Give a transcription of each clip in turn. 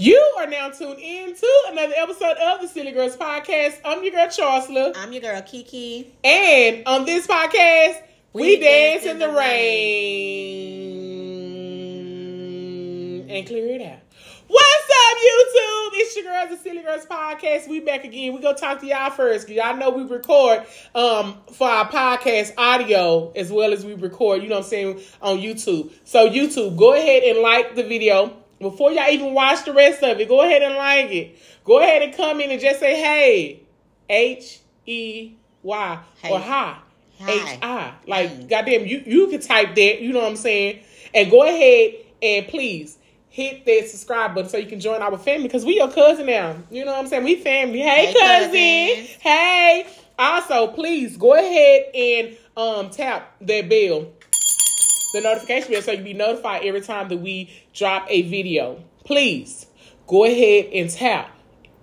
You are now tuned in to another episode of the Silly Girls Podcast. I'm your girl Charsla. I'm your girl Kiki. And on this podcast, we, We dance, dance in the the rain. And clear it out. What's up, YouTube? It's your girls, the Silly Girls Podcast. We back again. We gonna talk to y'all first. Y'all know we record um for our podcast audio as well as we record, you know what I'm saying, on YouTube. So YouTube, go ahead and like the video. Before y'all even watch the rest of it, go ahead and like it. Go ahead and come in and just say hey. H E Y or hi. H I. Like goddamn, you you can type that. You know what I'm saying? And go ahead and please hit that subscribe button so you can join our family because we your cousin now. You know what I'm saying? We family. Hey, Hey, cousin. cousins. Hey. Also, please go ahead and um tap that bell, the notification bell, so you be notified every time that we drop a video. Please go ahead and tap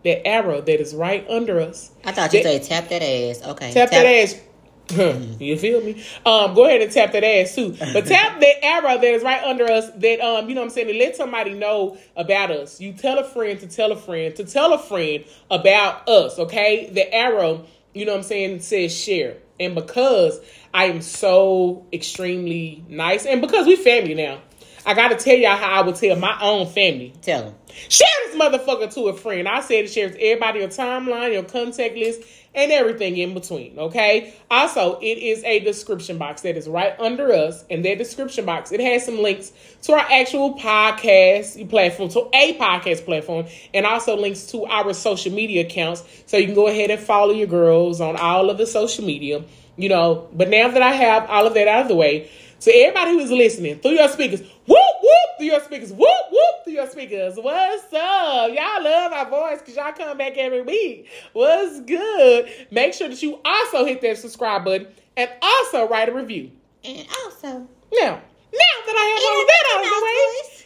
that arrow that is right under us. I thought you That- said tap that ass. Okay. Tap, that ass. you feel me? Um, go ahead and tap that ass too. But tap that arrow that is right under us that um, you know what I'm saying, to let somebody know about us. You tell a friend to tell a friend to tell a friend about us, okay? The arrow, you know what I'm saying, says share. And because I am so extremely nice, and because we family now, I gotta tell y'all how I would tell my own family. Tell him. Share this motherfucker to a friend. I said to share it to everybody your timeline, your contact list, and everything in between. Okay. Also, it is a description box that is right under us, and that description box it has some links to our actual podcast platform, to a podcast platform, and also links to our social media accounts. So you can go ahead and follow your girls on all of the social media. You know, but now that I have all of that out of the way, so everybody who is listening through your speakers, whoop through your speakers, whoop whoop through your speakers. What's up? Y'all love our voice because y'all come back every week. What's good? Make sure that you also hit that subscribe button and also write a review. And also. Now, now that I have all of that out of the way,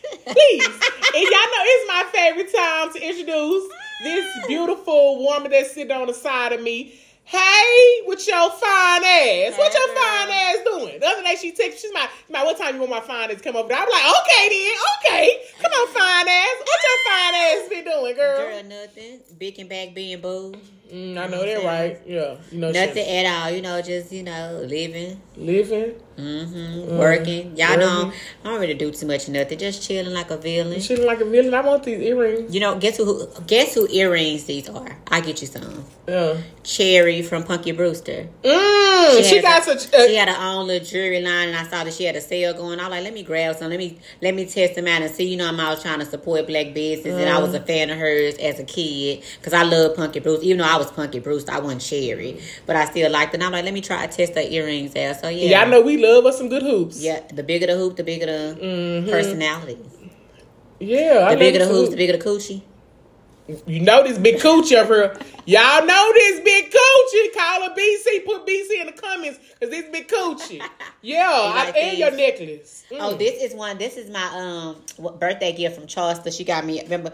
please, and y'all know it's my favorite time to introduce this beautiful woman that's sitting on the side of me. Hey, with your fine ass. What your fine ass doing? The other day she texted, she's my, my, what time you want my fine ass to come over there? I'm like, okay then, okay. Come on, fine ass. What your fine ass be doing, girl? Girl, nothing. Big and back being boo. Mm, I know that right. Yeah. You know, Nothing at all. You know, just, you know, living. living. Mm-hmm. Working. Y'all know. I don't really do too much nothing. Just chilling like a villain. She look like a villain. I want these earrings. You know, guess who guess who earrings these are? I get you some. Yeah. Cherie from Punky Brewster. Mm, she, has got a- such. Uh, she had her own little jewelry line, and I saw that she had a sale going. I was like, let me grab some. Let me let me test them out and see. You know, I'm always trying to support black business, and I was a fan of hers as a kid because I love Punky Brewster. Even though I was Punky Brewster, I wasn't Cherie, but I still liked it. And I'm like, let me try to test her earrings out. So yeah, yeah, I know we love us some good hoops. Yeah, the bigger the hoop, the bigger the Mm-hmm. personality. Yeah, I The bigger the love hoops, some the bigger the coochie. You know this big coochie up here. Y'all know this big coochie. Call her BC. Put BC in the comments because this big coochie. Yeah, I, like and your necklace. Mm. Oh, this is one. This is my um birthday gift from Charleston. She got me. Remember,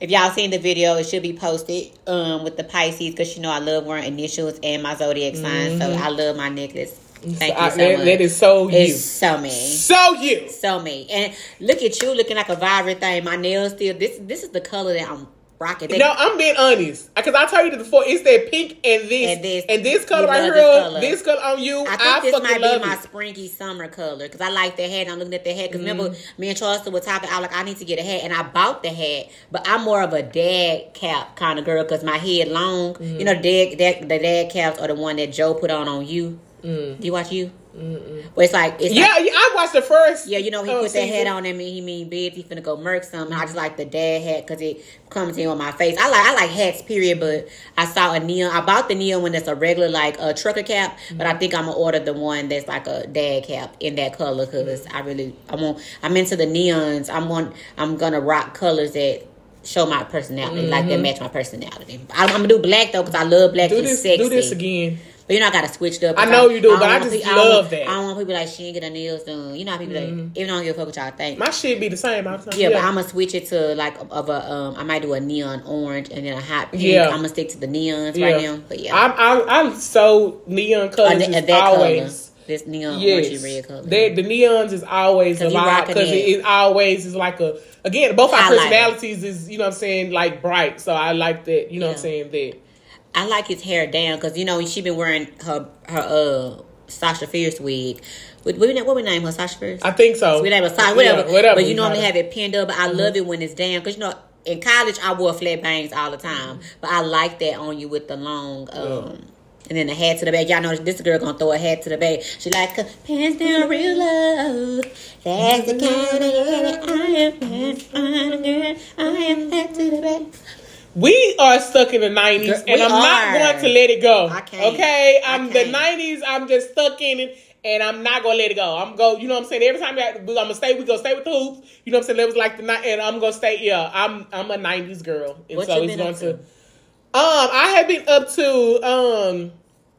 if y'all seen the video, it should be posted um with the Pisces because you know I love wearing initials and my zodiac sign. So I love my necklace. Thank I- you so that- much. that is so you. It's so me. So you. So me. And look at you looking like a vibrant thing. My nails still. This this is the color that I'm rocking. They- No, I'm being honest because I told you before. It's that pink and this And this. and this color right here. this color. This color on you. I I, think this fucking might be my it. springy summer color because I like the hat. I'm looking at the hat because remember Mm-hmm. me and Charleston were talking. I was like, I need to get a hat, and I bought the hat. But I'm more of a dad cap kind of girl because my head long. Mm-hmm. You know, dad, dad, the dad caps are the one that Joe put on on you. Do you watch you? Where it's like it's Mm. Yeah, like, yeah, I watched the first. yeah, you know, he uh, put that season. hat on and he mean big. He finna go murk something. I just like the dad hat because it comes in on my face. I like I like hats, period. But I saw a neon. I bought the neon one that's a regular like a trucker cap. But I think I'm gonna order the one that's like a dad cap in that color because I really I want. I'm into the neons. I'm want. I'm gonna rock colors that. Show my personality, like that match my personality. I'm, I'm gonna do black though because I love black. Do It's this. sexy. Do this again. But you know, I gotta switch it up. I know you do, don't but I just pe- don't love want- that. Mm-hmm. I don't want people like she ain't get her nails done. You know how people like, even though I don't give a fuck what y'all think. My shit be the same all the time. yeah, but I'm gonna switch it to like of a um. I might do a neon orange and then a hot pink. Yeah. I'm gonna stick to the neons Yeah. right now. But yeah, I'm I'm, I'm so neon colors Uh, that color. always This neon Yes, orangey red color. They- the neons is always a lot because it, it. it always is like a again both our personalities is you know what I'm saying like bright. So I like that. You know what I'm saying that. I like his hair down because you know she been wearing her her uh Sasha Fierce wig. What what we, what we name her Sasha Fierce? I think so. We name her Sasha, whatever. Yeah, whatever. But you normally have it. pinned up. But I love it when it's down because you know in college I wore flat bangs all the time, but I like that on you with the long. um And then the hat to the back. Y'all know this girl gonna throw a hat to the back. She like pants down real low. That's the kind of I am. Girl. I am hat to the back. We are stuck in the nineties, and I'm not going to let it go. I can't. Okay, I I'm the can't. nineties. I'm just stuck in it, and I'm not gonna let it go. I'm go. You know what I'm saying? Every time have, I'm gonna stay. We gonna stay with the hoops. You know what I'm saying? That was like the night, and I'm gonna stay. Yeah, I'm I'm a nineties girl, and What so you it's going to. Um, I have been up to um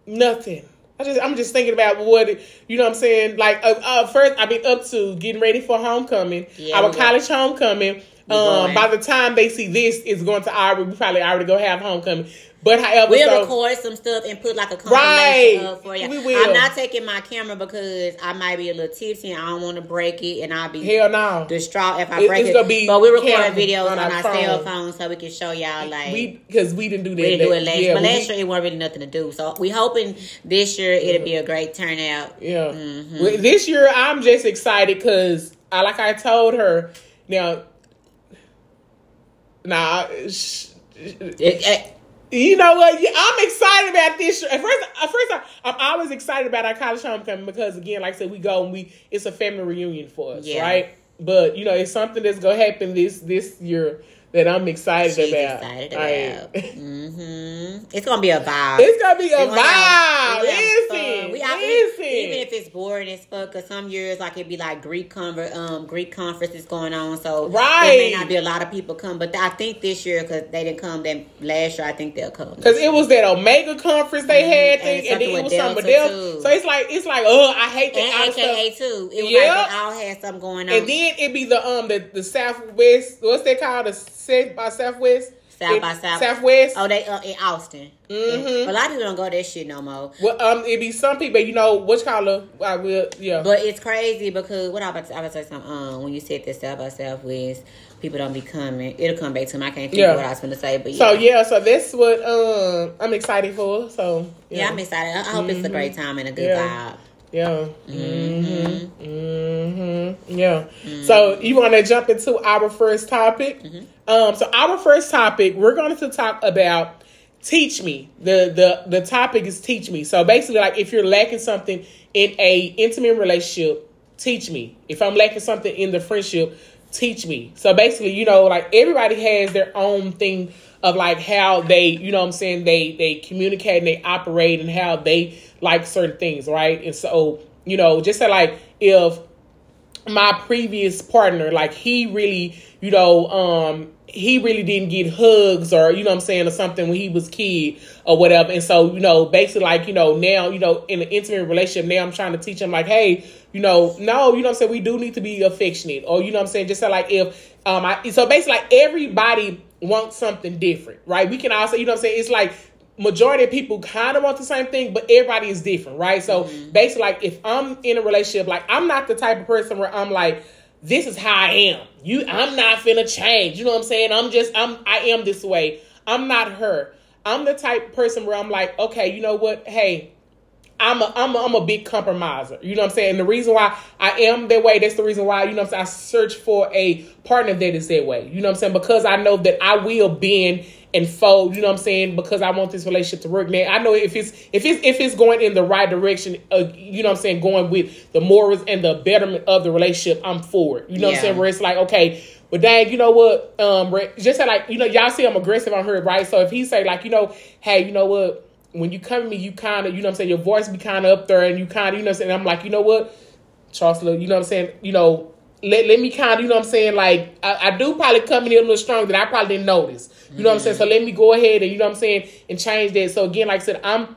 nothing. I just I'm just thinking about what you know. what I'm saying like uh, uh, first I've been up to getting ready for homecoming, Yeah, our we college homecoming. Um, by the time they see this, it's going to already we probably already go have homecoming. But however, We'll so, record some stuff and put like a Right. compilation up for you. We will. I'm not taking my camera because I might be a little tipsy and I don't want to break it, and I'll be hell no. distraught if I It- break it. but we record camera videos on on, our our cell phone. phone so we can show y'all like. we because we didn't do that. we didn't do it last, yeah, but last year it wasn't really nothing to do. So we hoping this year it'll be a great turnout. Yeah. Mm-hmm. Well, This year, I'm just excited because, I, like I told her, now, nah, sh- It- it- you know what? Yeah, I'm excited about this. At first, at first, I'm always excited about our college homecoming because, again, like I said, we go and we it's a family reunion for us, Yeah. right? But you know, it's something that's gonna happen this this year that I'm excited she's about. excited about. hmm It's gonna be a vibe. it's gonna be a We gonna vibe. have Listen. We out- listen. even if it's boring as fuck, cause some years like it'd be like Greek conver- um Greek conferences going on, so Right. there may not be a lot of people come. But I think this year, cause they didn't come, then last year I think they'll come. Cause it was that Omega conference they had Mhm. thing, And and, then it was something Delta, Delta. too. So it's like it's like, oh, I hate that and AKA stuff. too. It was Yep. like they all had something going on. And then it'd be the um the the Southwest. What's that called? The South by Southwest. South It- by South- Southwest. oh, they uh, in Austin. Mhm. But a lot of people don't go that shit no more. Well, um, it be some people, you know, which color? I will, yeah. But it's crazy because what I about to, I about to say something. Um, when you said this South by Southwest, people don't be coming. It'll come back to me. I can't think Yeah. of what I was going to say, but yeah. so yeah, so that's what um I'm excited for. So Yeah, yeah, I'm excited. I I hope it's a great time and a good Yeah. vibe. Yeah. Mm-hmm. Mm-hmm. Yeah. So you want to jump into our first topic? Um. So our first topic, we're going to talk about teach me. the the The topic is teach me. So basically, like if you're lacking something in a intimate relationship, teach me. If I'm lacking something in the friendship, teach me. So basically, you know, like everybody has their own thing of like how they, you know I'm saying, they they communicate and they operate and how they like certain things, right? And so, you know, just say like if my previous partner, like he really, you know, um, he really didn't get hugs or, you know I'm saying, or something when he was kid or whatever. And so, you know, basically like, you know, now, you know, in an intimate relationship, now I'm trying to teach him like, hey, you know, no, you know what I'm saying, we do need to be affectionate. Or, you know I'm saying, just say like if um I so basically like everybody wants something different, right? We can also, you know what I'm saying, it's like majority of people kind of want the same thing, but everybody is different, right? So mm-hmm. basically, like if I'm in a relationship, like I'm not the type of person where I'm like, this is how I am. You, I'm not finna change. You know what I'm saying? I'm just, I'm, I am this way. I'm not her. I'm the type of person where I'm like, okay, you know what? Hey, I'm a, I'm a, I'm a big compromiser. You know what I'm saying? And the reason why I am that way, that's the reason why, you know what I'm saying, I search for a partner that is that way. You know what I'm saying? Because I know that I will bend and fold, you know what I'm saying? Because I want this relationship to work. Now, I know if it's if it's if it's going in the right direction, uh, you know what I'm saying, going with the morals and the betterment of the relationship, I'm for it. You know what I'm saying? Where it's like, okay, but dang, you know what? Um, just say like, you know, y'all see I'm aggressive on her, right? So if he say like, you know, hey, you know what? When you come to me, you kind of, you know what I'm saying, your voice be kind of up there and you kind of, you know what I'm saying, I'm like, you know what? Charles, you know what I'm saying, you know, let, let me kind of, you know what I'm saying, like, I, I do probably come in here a little strong that I probably didn't notice. You know what I'm saying? Mm-hmm. So let me go ahead and, you know what I'm saying, and change that. So again, like I said, I'm,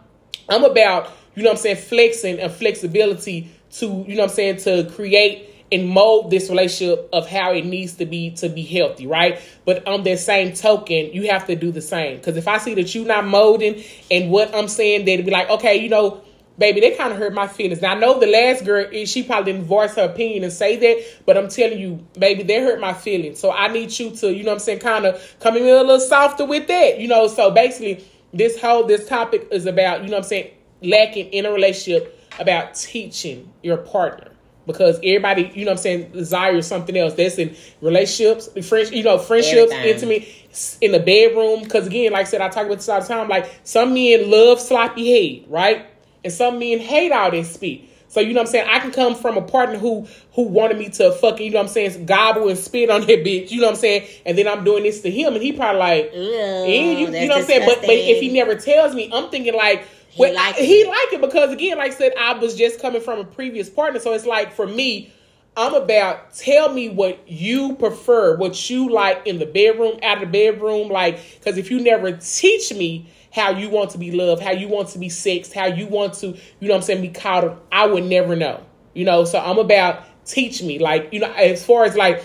I'm about, you know what I'm saying, flexing and flexibility to, you know what I'm saying, to create and mold this relationship of how it needs to be to be healthy, right? But on that same token, you have to do the same. Because if I see that you're not molding and what I'm saying, they'd be like, okay, you know, baby, they kind of hurt my feelings. Now I know the last girl, eh, she probably didn't voice her opinion and say that, but I'm telling you, baby, they hurt my feelings. So I need you to, you know, what I'm saying, kind of come in a little softer with that, you know. So basically, this whole this topic is about, you know, I'm saying, lacking in a relationship about teaching your partner because everybody, you know what I'm saying, desires something else. That's in relationships, friends, you know, friendships, Everything. intimate, in the bedroom. Because again, like I said, I talk about this all the time. Like some men love sloppy head, right? And some men hate all this spit. So you know what I'm saying? I can come from a partner who who wanted me to fucking, you know what I'm saying, gobble and spit on that bitch, you know what I'm saying? And then I'm doing this to him and he probably like, Ew, you, you know what I'm saying? But but if he never tells me, I'm thinking like He well, like I- it. he like it because again, like I said, I was just coming from a previous partner. So it's like for me, I'm about tell me what you prefer, what you like in the bedroom, out of the bedroom, like because if you never teach me how you want to be loved, how you want to be sexed, how you want to, you know what I'm saying, be coddled, I would never know. You know, so I'm about teach me. Like, you know, as far as like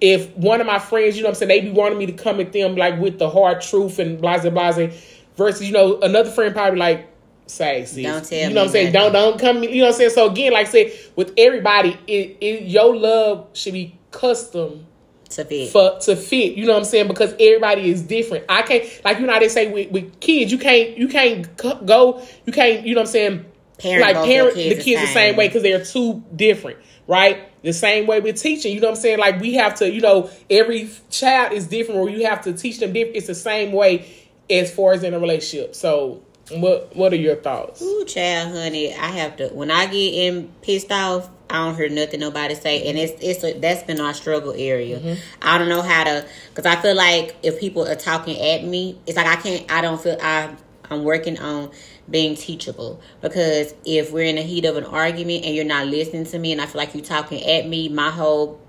if one of my friends, you know what I'm saying, they be wanting me to come at them like with the hard truth and blah blah blah versus, you know, another friend probably like say sis. Don't tell you know what I'm saying? nothing. Don't don't come you know what I'm saying? So again, like I said, with everybody, it, it your love should be custom to fit. for to fit. You know what I'm saying? Because everybody is different. I can't like you know how they say with, with kids, you can't you can't go, you can't you know what I'm saying. Parent like parent kids the kids the same way because they're too different, right? The same way with teaching. You know what I'm saying? Like we have to, you know, every child is different, or you have to teach them different. It's the same way as far as in a relationship. So, what what are your thoughts? Ooh, child, honey, I have to. When I get in pissed off, I don't hear nothing nobody say, and it's it's a, that's been our struggle area. Mm-hmm. I don't know how to, because I feel like if people are talking at me, it's like I can't. I don't feel I. I'm working on being teachable because if we're in the heat of an argument and you're not listening to me, and I feel like you're talking at me, my whole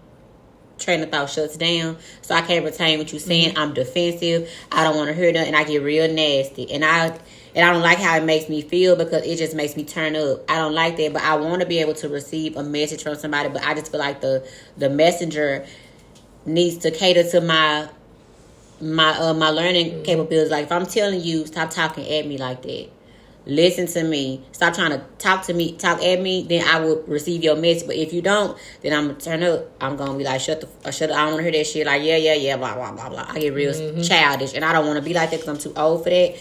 train of thought shuts down. So I can't retain what you're saying. Mm-hmm. I'm defensive. I don't want to hear that, and I get real nasty. And I and I don't like how it makes me feel because it just makes me turn up. I don't like that, but I want to be able to receive a message from somebody. But I just feel like the the messenger needs to cater to my my uh my learning capabilities. Like if I'm telling you, stop talking at me like that. Listen to me. Stop trying to talk to me, talk at me. Then I will receive your message. But if you don't, then I'm gonna turn up. I'm gonna be like, shut the, uh, shut. Up. I don't want to hear that shit. Like, yeah, yeah, yeah, blah blah blah blah. I get real childish, and I don't want to be like that because I'm too old for that.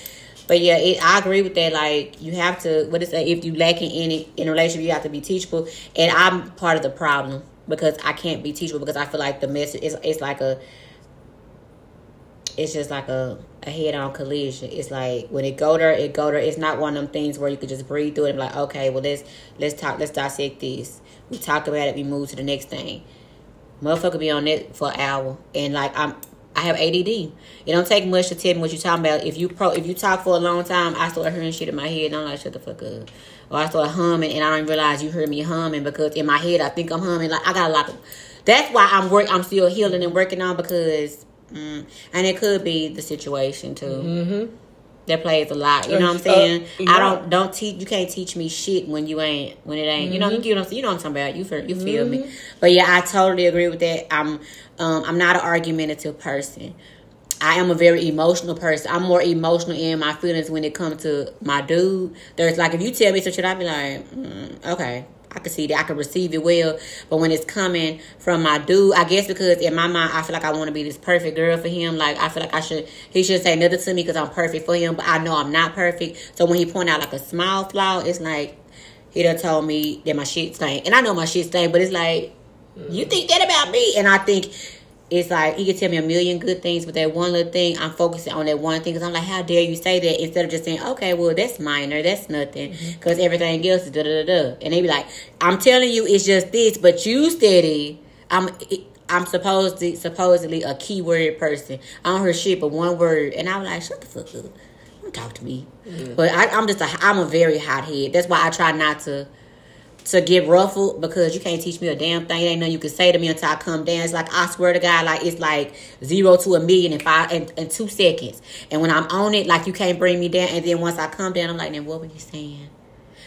But yeah, it, I agree with that. Like, you have to. What is that? If you lacking in it in a relationship, you have to be teachable. And I'm part of the problem because I can't be teachable because I feel like the message is it's like a it's just like a, a head on collision. It's like when it go there, it go there. It's not one of them things where you could just breathe through it and be like, okay, well let's let's talk, let's dissect this. We talk about it, we move to the next thing. Motherfucker be on it for an hour, and like I'm, I have ADD. It don't take much to tell me what you're talking about. If you pro, if you talk for a long time, I start hearing shit in my head, and I'm like, shut the fuck up. Or I start humming, and I don't realize you heard me humming because in my head I think I'm humming. Like I got a lot of. That's why I'm work. I'm still healing and working on because, mm, and it could be the situation too. Mm-hmm. That plays a lot. You know what I'm Uh, saying? yeah. I don't don't teach. You can't teach me shit when you ain't when it ain't. You know you know you know what I'm talking about. You feel you feel Mm-hmm. me? But yeah, I totally agree with that. I'm um I'm not an argumentative person. I am a very emotional person. I'm more emotional in my feelings when it comes to my dude. There's like if you tell me some shit, I'd be like, mm, okay, I can see that. I can receive it well. But when it's coming from my dude, I guess because in my mind, I feel like I want to be this perfect girl for him. Like I feel like I should, he should say nothing to me because I'm perfect for him. But I know I'm not perfect. So when he point out like a small flaw, it's like he done told me that my shit stink, and I know my shit stink. But it's like you mm. think that about me, and I think it's like he can tell me a million good things, but that one little thing, I'm focusing on that one thing because I'm like, how dare you say that instead of just saying, okay, well that's minor, that's nothing, mm-hmm. because everything else is da da da da, and they be like, I'm telling you, it's just this, but you steady, I'm. I'm supposed to, supposedly a keyword person. I don't hear shit but one word, and I'm like, shut the fuck up. Don't talk to me. But I, I'm just a, I'm a very hot head. That's why I try not to to get ruffled because you can't teach me a damn thing. Ain't nothing you can say to me until I come down. It's like I swear to God, like it's like zero to a million in five in, in two seconds. And when I'm on it, like you can't bring me down. And then once I come down, I'm like, then what were you saying?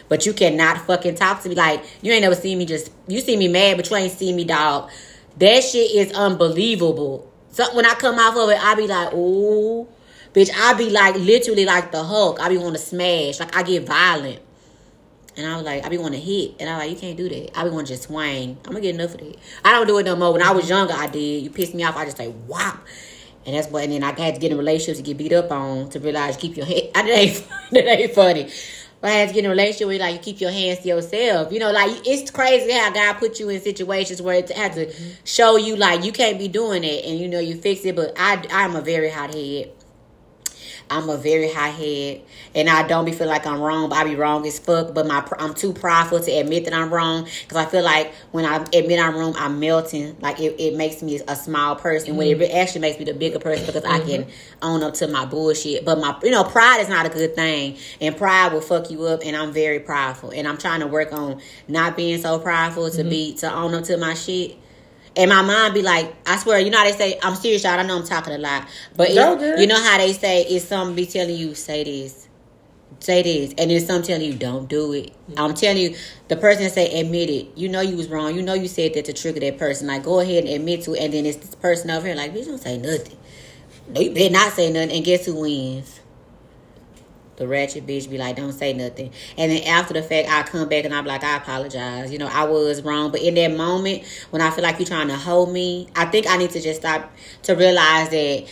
But you cannot fucking talk to me like you ain't never seen me just you see me mad, but you ain't seen me dog. That shit is unbelievable. So when I come off of it, I be like, ooh, bitch, I be like literally like the Hulk. I be want to smash, like I get violent. And I was like, I be want to hit, and I was like, you can't do that. I be want to just swing. I'm gonna get enough of that. I don't do it no more. When I was younger, I did. You pissed me off, I just say whop. And that's what, and then I had to get in relationships to get beat up on to realize keep your head. I that ain't, that ain't funny. But I had to get in a relationship where like you keep your hands to yourself. You know, like it's crazy how God put you in situations where it had to mm-hmm. show you like you can't be doing it, and you know you fix it. But I, I'm a very hot head. I'm a very high head, and I don't be feel like I'm wrong, but I be wrong as fuck. But my I'm too prideful to admit that I'm wrong because I feel like when I admit I'm wrong, I'm melting. Like it, it makes me a small person mm-hmm. when it actually makes me the bigger person because mm-hmm. I can mm-hmm. own up to my bullshit. But my you know pride is not a good thing, and pride will fuck you up. And I'm very prideful, and I'm trying to work on not being so prideful to mm-hmm. be to own up to my shit. And my mom be like, I swear, you know how they say, I'm serious, y'all. I know I'm talking a lot. But you know how they say, it's something be telling you, say this, say this. And then some telling you, don't do it. Mm-hmm. I'm telling you, the person say, admit it. You know you was wrong. You know you said that to trigger that person. Like, go ahead and admit to it. And then it's this person over here, like, bitch, don't say nothing. They better not say nothing. And guess who wins? The ratchet bitch be like, don't say nothing. And then after the fact, I come back and I'm like, I apologize. You know, I was wrong. But in that moment, when I feel like you're trying to hold me, I think I need to just stop to realize that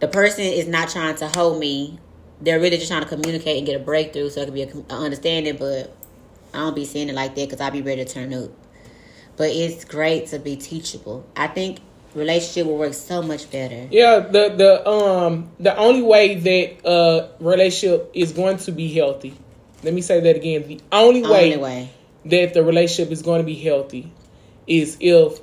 the person is not trying to hold me. They're really just trying to communicate and get a breakthrough so it can be an understanding. But I don't be saying it like that because I be ready to turn up. But it's great to be teachable. I think relationship will work so much better. Yeah, the the um the only way that uh relationship is going to be healthy. Let me say that again. The only way, only way. that the relationship is going to be healthy is if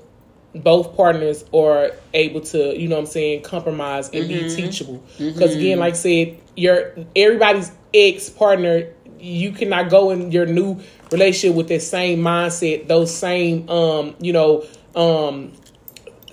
both partners are able to, you know what I'm saying, compromise and mm-hmm. be teachable. Because mm-hmm. again, like I said, your everybody's ex partner, you cannot go in your new relationship with that same mindset, those same um, you know, um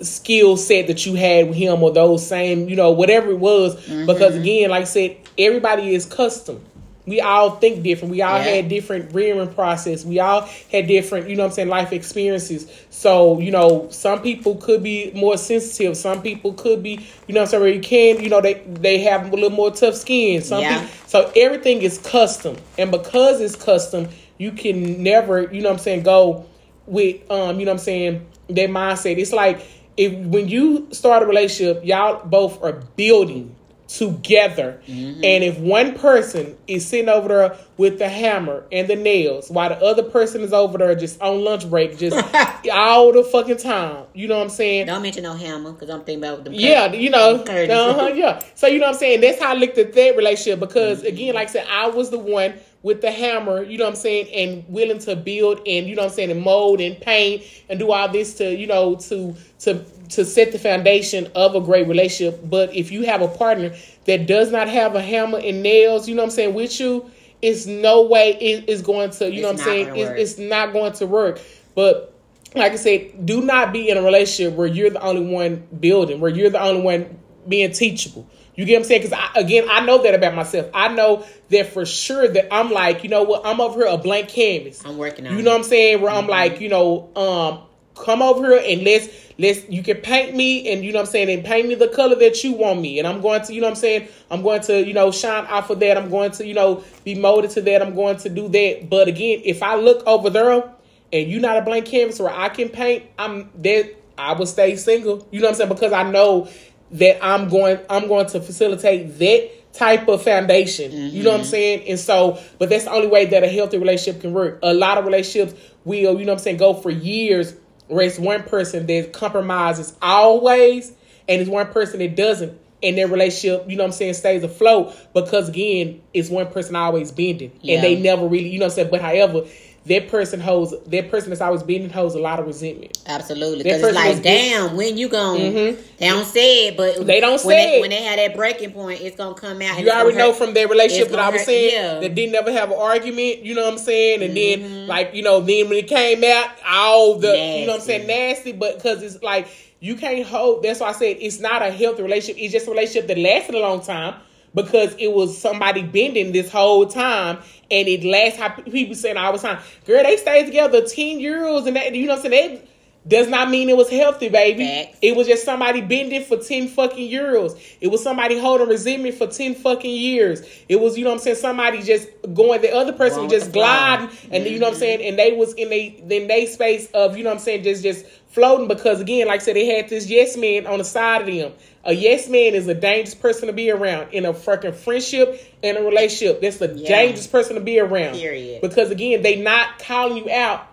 skill set that you had with him or those same, you know, whatever it was. Mm-hmm. Because again, like I said, everybody is custom. We all think different. We all yeah. had different rearing process. We all had different, you know I'm saying, life experiences. So, you know, some people could be more sensitive. Some people could be, you know I'm saying, you can, you know, they they have a little more tough skin. Some yeah. people, so everything is custom. And because it's custom, you can never, you know I'm saying, go with um, you know I'm saying, that mindset. It's like if when you start a relationship, y'all both are building together. Mm-hmm. And if one person is sitting over there with the hammer and the nails, while the other person is over there just on lunch break, just all the fucking time. You know what I'm saying? Don't mention no hammer because I'm thinking about the yeah, you know, uh-huh, yeah. So you know what I'm saying? That's how I looked at that relationship because mm-hmm. again, like I said, I was the one with the hammer, you know what I'm saying, and willing to build and you know what I'm saying, and mold and paint and do all this to, you know, to to to set the foundation of a great relationship. But if you have a partner that does not have a hammer and nails, you know what I'm saying, with you, it's no way it is going to, you it's know what I'm saying, it's, it's not going to work. But like I said, do not be in a relationship where you're the only one building, where you're the only one being teachable. You get what I'm saying? Because again, I know that about myself. I know that for sure that I'm like, you know what? I'm over here a blank canvas. I'm working on. You know what I'm saying? Where mm-hmm. I'm like, you know, um, come over here and let's let's you can paint me and you know what I'm saying and paint me the color that you want me and I'm going to you know what I'm saying I'm going to you know shine off of that I'm going to you know be molded to that I'm going to do that but again if I look over there and you're not a blank canvas where I can paint I'm that I will stay single you know what I'm saying because I know that I'm going I'm going to facilitate that type of foundation. Mm-hmm. You know what I'm mm-hmm. saying? And so, but that's the only way that a healthy relationship can work. A lot of relationships will, you know what I'm saying, go for years where it's one person that compromises always and it's one person that doesn't and their relationship, you know what I'm saying, stays afloat because again, it's one person always bending. Yeah. And they never really, you know what I'm saying, but however, that person holds that person that's always bending holds a lot of resentment. Absolutely, because it's like, damn, when you going? Mm-hmm. They don't say it, but they don't when say they, it. when they have that breaking point, it's gonna come out. You already know from their relationship that I was hurt, saying yeah. that didn't ever have an argument. You know what I'm saying? And mm-hmm. then like you know, then when it came out, all the nasty. you know what I'm saying, nasty. But because it's like you can't hold. That's why I said it's not a healthy relationship. It's just a relationship that lasted a long time because it was somebody bending this whole time and it lasts how people saying all the time, girl, they stayed together 10 years and that, you know what I'm saying? They, does not mean it was healthy, baby. Facts. It was just somebody bending for 10 fucking years. It was somebody holding resentment for 10 fucking years. It was, you know what I'm saying, somebody just going, the other person Going just with the flow. gliding, and you know what I'm mm-hmm. saying, and they was in they in they space of, you know what I'm saying, just just floating because again, like I said, they had this yes man on the side of them. A yes man is a dangerous person to be around in a fucking friendship and a relationship. That's a Yeah. dangerous person to be around. Period. Because again, they not calling you out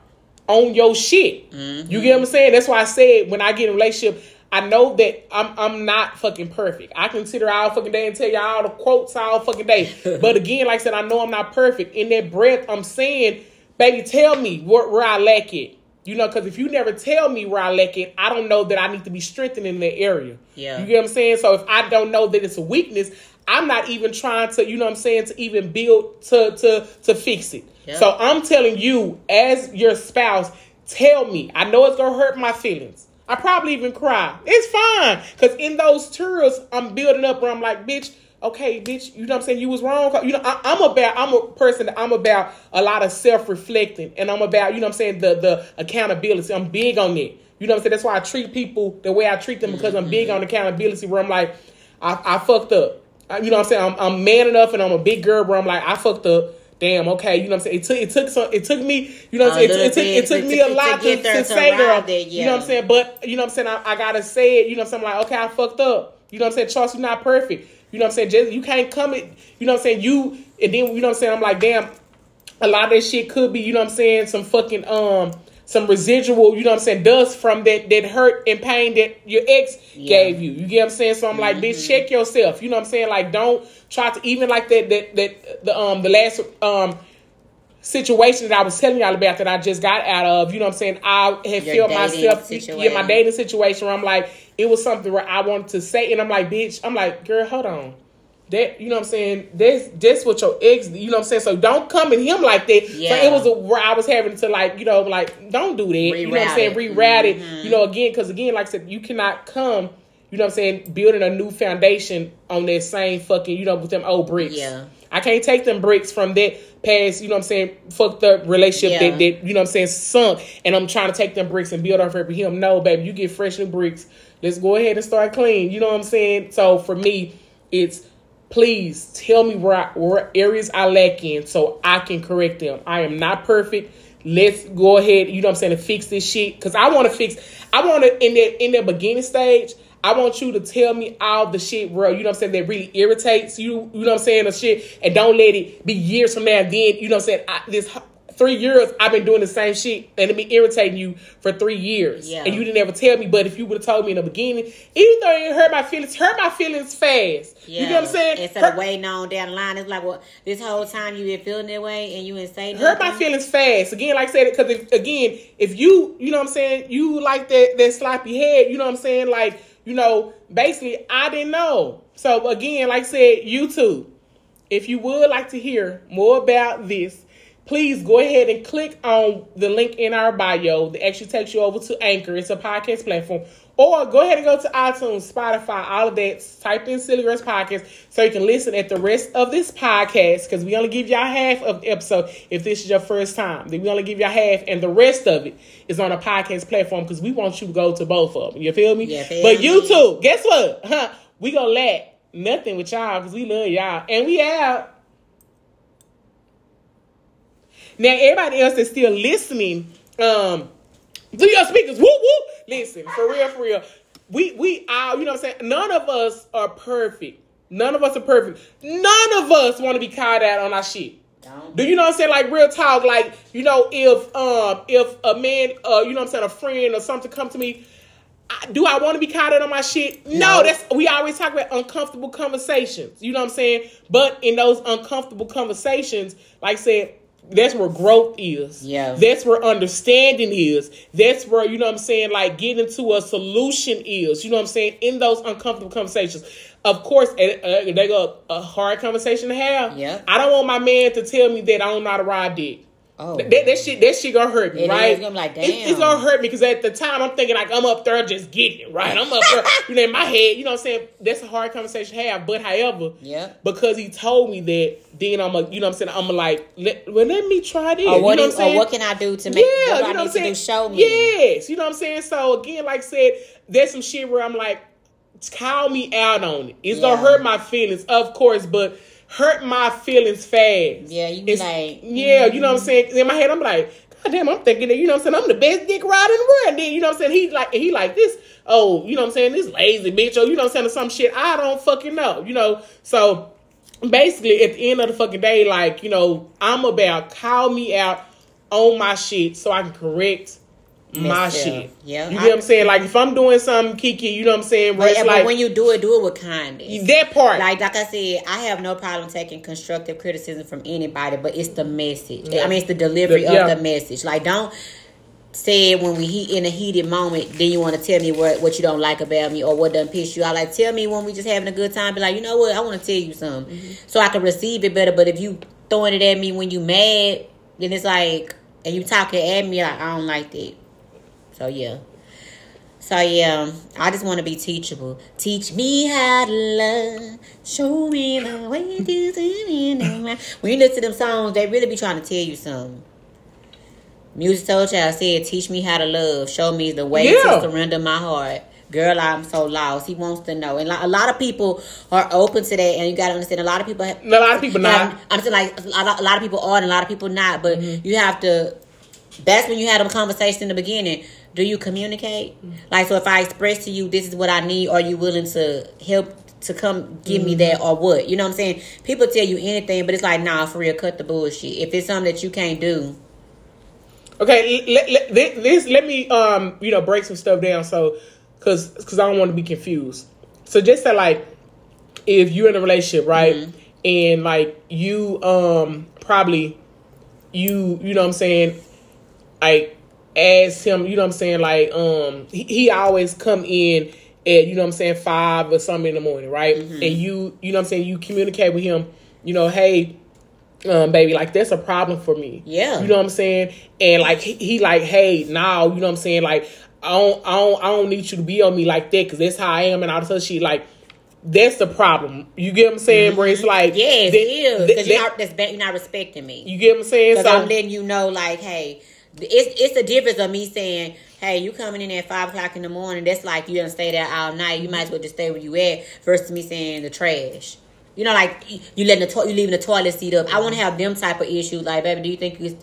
on your shit. Mm-hmm. You get what I'm saying? That's why I said when I get in a relationship, I know that I'm I'm not fucking perfect. I consider all fucking day and tell you all the quotes all fucking day. but again, like I said, I know I'm not perfect. In that breath, I'm saying, baby, tell me where, where I lack it. You know, because if you never tell me where I lack it, I don't know that I need to be strengthened in that area. Yeah. You get what I'm saying? So if I don't know that it's a weakness, I'm not even trying to, you know what I'm saying, to even build to to to fix it. So I'm telling you, as your spouse, tell me. I know it's gonna hurt my feelings. I probably even cry. It's fine. Cause in those tears, I'm building up where I'm like, bitch, okay, bitch, you know what I'm saying? You was wrong. You know, I, I'm about, I'm a person that I'm about a lot of self-reflecting and I'm about, you know what I'm saying, the the accountability. I'm big on it. You know what I'm saying? That's why I treat people the way I treat them because I'm big on mm-hmm. accountability where I'm like, I, I fucked up. I- you know what I'm saying? I'm, I'm man enough and I'm a big girl where I'm like, I fucked up. Damn, okay, you know what I'm saying? It took it took some it took me, you know what I'm saying? It, little took- it, took to- me a lot to, to to say girl. there, You know what I'm saying? But you know what I'm saying? I, I gotta say it, you know what I'm saying? Like, okay, I fucked up. You know what I'm saying? Charles, you're not perfect. You know what I'm saying? Just you can't come it, you know what I'm saying? You and then you know what I'm saying? I'm like, damn, a lot of that shit could be, you know what I'm saying, some fucking um some residual, you know what I'm saying, dust from that that hurt and pain that your ex Yeah. gave you. You get what I'm saying? So I'm like, bitch, check yourself. You know what I'm saying? Like don't try to even like that that that the um the last um situation that I was telling y'all about that I just got out of, you know what I'm saying? I had Your felt myself yeah, my dating situation where I'm like, it was something where I wanted to say and I'm like, bitch, I'm like, girl, hold on. That you know what I'm saying? This this what your ex you know what I'm saying? So don't come at him like that. Yeah. So it was a, where I was having to like, you know, like don't do that. you know what I'm Reroute saying? it. Reroute it. Mhm. You know, again, because again, like I said, you cannot come, you know what I'm saying, building a new foundation on that same fucking, you know, with them old bricks. Yeah. I can't take them bricks from that past, you know what I'm saying, fucked up relationship Yeah. that, that, you know what I'm saying, sunk, and I'm trying to take them bricks and build off of him. No, baby, you get fresh new bricks. Let's go ahead and start clean. You know what I'm saying? So for me, it's please tell me where, I, where areas I lack in so I can correct them. I am not perfect. Let's go ahead, you know what I'm saying, and fix this shit. Cause I want to fix I want to in that in that beginning stage, I want you to tell me all the shit, bro. You know what I'm saying? That really irritates you. You know what I'm saying? The shit, and don't let it be years from now. Then you know what I'm saying? I, this three years, I've been doing the same shit, and it been irritating you for three years, Yeah. and you didn't ever tell me. But if you would have told me in the beginning, even though it hurt my feelings, hurt my feelings fast. You know what I'm saying? Instead Hurt- of waiting on down the line, it's like, well, this whole time you been feeling that way and you didn't say nothing. hurt my feelings fast. Again, like I said, because if, again, if you, you know what I'm saying, you like that that sloppy head, you know what I'm saying, like, you know, basically, I didn't know. So again, like I said, YouTube, if you would like to hear more about this, please go ahead and click on the link in our bio that actually takes you over to Anchor. It's a podcast platform. Or go ahead and go to iTunes, Spotify, all of that. Type in Silly Girls Podcast so you can listen at the rest of this podcast because we only give y'all half of the episode if this is your first time. Then we only give y'all half, and the rest of it is on a podcast platform because we want you to go to both of them. You feel me? Yeah, feel but me. YouTube, guess what? Huh? We gonna lack nothing with y'all because we love y'all. And we out. Now, everybody else that's still listening, um, do your speakers, whoop whoop. Listen, for real, for real. We we are, you know what I'm saying? None of us are perfect. None of us are perfect. None of us want to be called out on our shit. Do you know what I'm saying? Like real talk, like, you know, if um if a man uh you know what I'm saying, a friend or something come to me, I, do I want to be caught out on my shit? No, No. that's we always talk about uncomfortable conversations. You know what I'm saying? But in those uncomfortable conversations, like I said, that's where growth is. Yeah. That's where understanding is. That's where, you know what I'm saying, like getting to a solution is. You know what I'm saying? In those uncomfortable conversations. Of course, eh, they go a hard conversation to have. Yeah. I don't want my man to tell me that I don't know how to ride dick. Oh. That, that shit, that shit gonna hurt me, It right? is gonna like, It's, it's gonna hurt me because at the time I'm thinking like I'm up there just getting it, right? I'm up there, you know, in my head, you know what I'm saying? That's a hard conversation to have. But however, yeah, because he told me that, then I'm a, you know what I'm saying? I'm like, let, well, let me try this. Or what, you know do- what I'm saying? or what can I do to make yeah, you I know what I'm to saying? do? Show me. Yes, you know what I'm saying? So again, like I said, there's some shit where I'm like, call me out on it. It's Yeah. gonna hurt my feelings, of course, but hurt my feelings fast. Yeah, you It's- like, mm-hmm. yeah, you know what I'm saying? In my head, I'm like, God damn, I'm thinking that, you know what I'm saying? I'm the best dick rider in the world. Then, you know what I'm saying? He like, he like this, oh, you know what I'm saying? This lazy bitch, Oh, you know what I'm saying? Or some shit I don't fucking know, you know? So basically, at the end of the fucking day, like, you know, I'm about call me out on my shit so I can correct my shit. Yeah, You I- what I'm saying? Like, if I'm doing something, Kiki, you know what I'm saying? But, but like, when you do it, do it with kindness. that part. Like like I said, I have no problem taking constructive criticism from anybody, but it's the message. Yeah. I mean, it's the delivery The- yeah. of the message. Like don't say it when we he in a heated moment, then you want to tell me what what you don't like about me or what doesn't piss you out. Like tell me when we just having a good time. Be like, you know what, I want to tell you something, Mm-hmm. so I can receive it better. But if you throwing it at me when you mad, then it's like, and you talking at me like I don't like that. So yeah. So yeah, I just want to be teachable. Teach me how to love. Show me the way to do it. When you listen to them songs, they really be trying to tell you something. Musiq Soulchild said, "Teach me how to love. Show me the way Yeah. to surrender my heart." Girl, I'm so lost. He wants to know, and a lot of people are open to that. And you got to understand, a lot of people. Have, a lot of people not. have- I'm saying like a lot, a lot of people are, and a lot of people not. But Mm-hmm. you have to. That's when you had a conversation in the beginning. Do you communicate? Like, so if I express to you, this is what I need, are you willing to help to come give me that or what? You know what I'm saying? People tell you anything, but it's like, nah, for real, cut the bullshit. If it's something that you can't do, Okay, let, let, this, let me um you know break some stuff down so because because I don't want to be confused. So just say like if you're in a relationship, right, Mm-hmm. and like you um probably you you know what I'm saying like ask him you know what I'm saying like um he, he always come in at you know what I'm saying five or something in the morning, right, Mm-hmm. and you you know what I'm saying you communicate with him, you know, hey um, baby, like that's a problem for me. Yeah. You know what I'm saying? And like he, he like, hey, now, you know what I'm saying? Like, I don't, I don't, I don't need you to be on me like that because that's how I am and all this other shit. Like, that's the problem. You get what I'm saying? Where it's like, Mm-hmm. yes, that- it is that- because you're not that's ba- you're not respecting me. you get what I'm saying? So I'm letting you know, like, hey, it's it's the difference of me saying, hey, you coming in at five o'clock in the morning. That's like you done stay there all night. You might as well just stay where you at. Versus me saying the trash. You know, like you letting the to- you leaving the toilet seat up. I want to have them type of issues. Like, baby, do you think you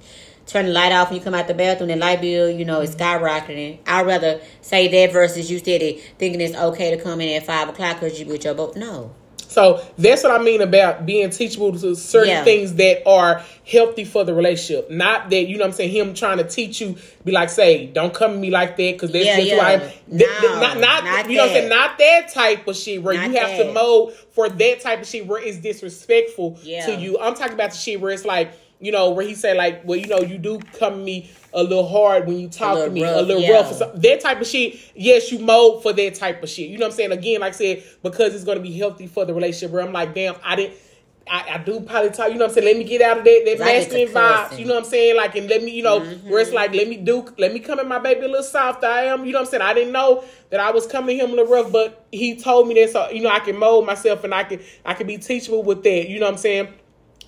turn the light off when you come out the bathroom? The light bill, you know, is skyrocketing. I'd rather say that versus you said it thinking it's okay to come in at five o'clock because you with your boat. No. So that's what I mean about being teachable to certain Yeah. things that are healthy for the relationship. Not that, you know what I'm saying, him trying to teach you, be like, say, don't come to me like that because that's Yeah, just who I am. yeah. Th- th- not, not, not you know what I'm saying, that. not that type of shit where Not you have to that. mold for that type of shit where it's disrespectful Yeah. to you. I'm talking about the shit where it's like, you know, where he say like, well, you know, you do come to me a little hard when you talk to me, a little yeah. rough. That type of shit, yes, you mold for that type of shit. You know what I'm saying? Again, like I said, because it's going to be healthy for the relationship. Where I'm like, damn, I didn't. I, I do probably talk, you know what I'm saying? Let me get out of that, that masculine to vibes, you know what I'm saying? Like, and let me, you know, Mm-hmm. where it's like, let me do, let me come in my baby a little soft. I am, you know what I'm saying? I didn't know that I was coming to him a little rough, but he told me that, so, you know, I can mold myself and I can, I can be teachable with that, you know what I'm saying?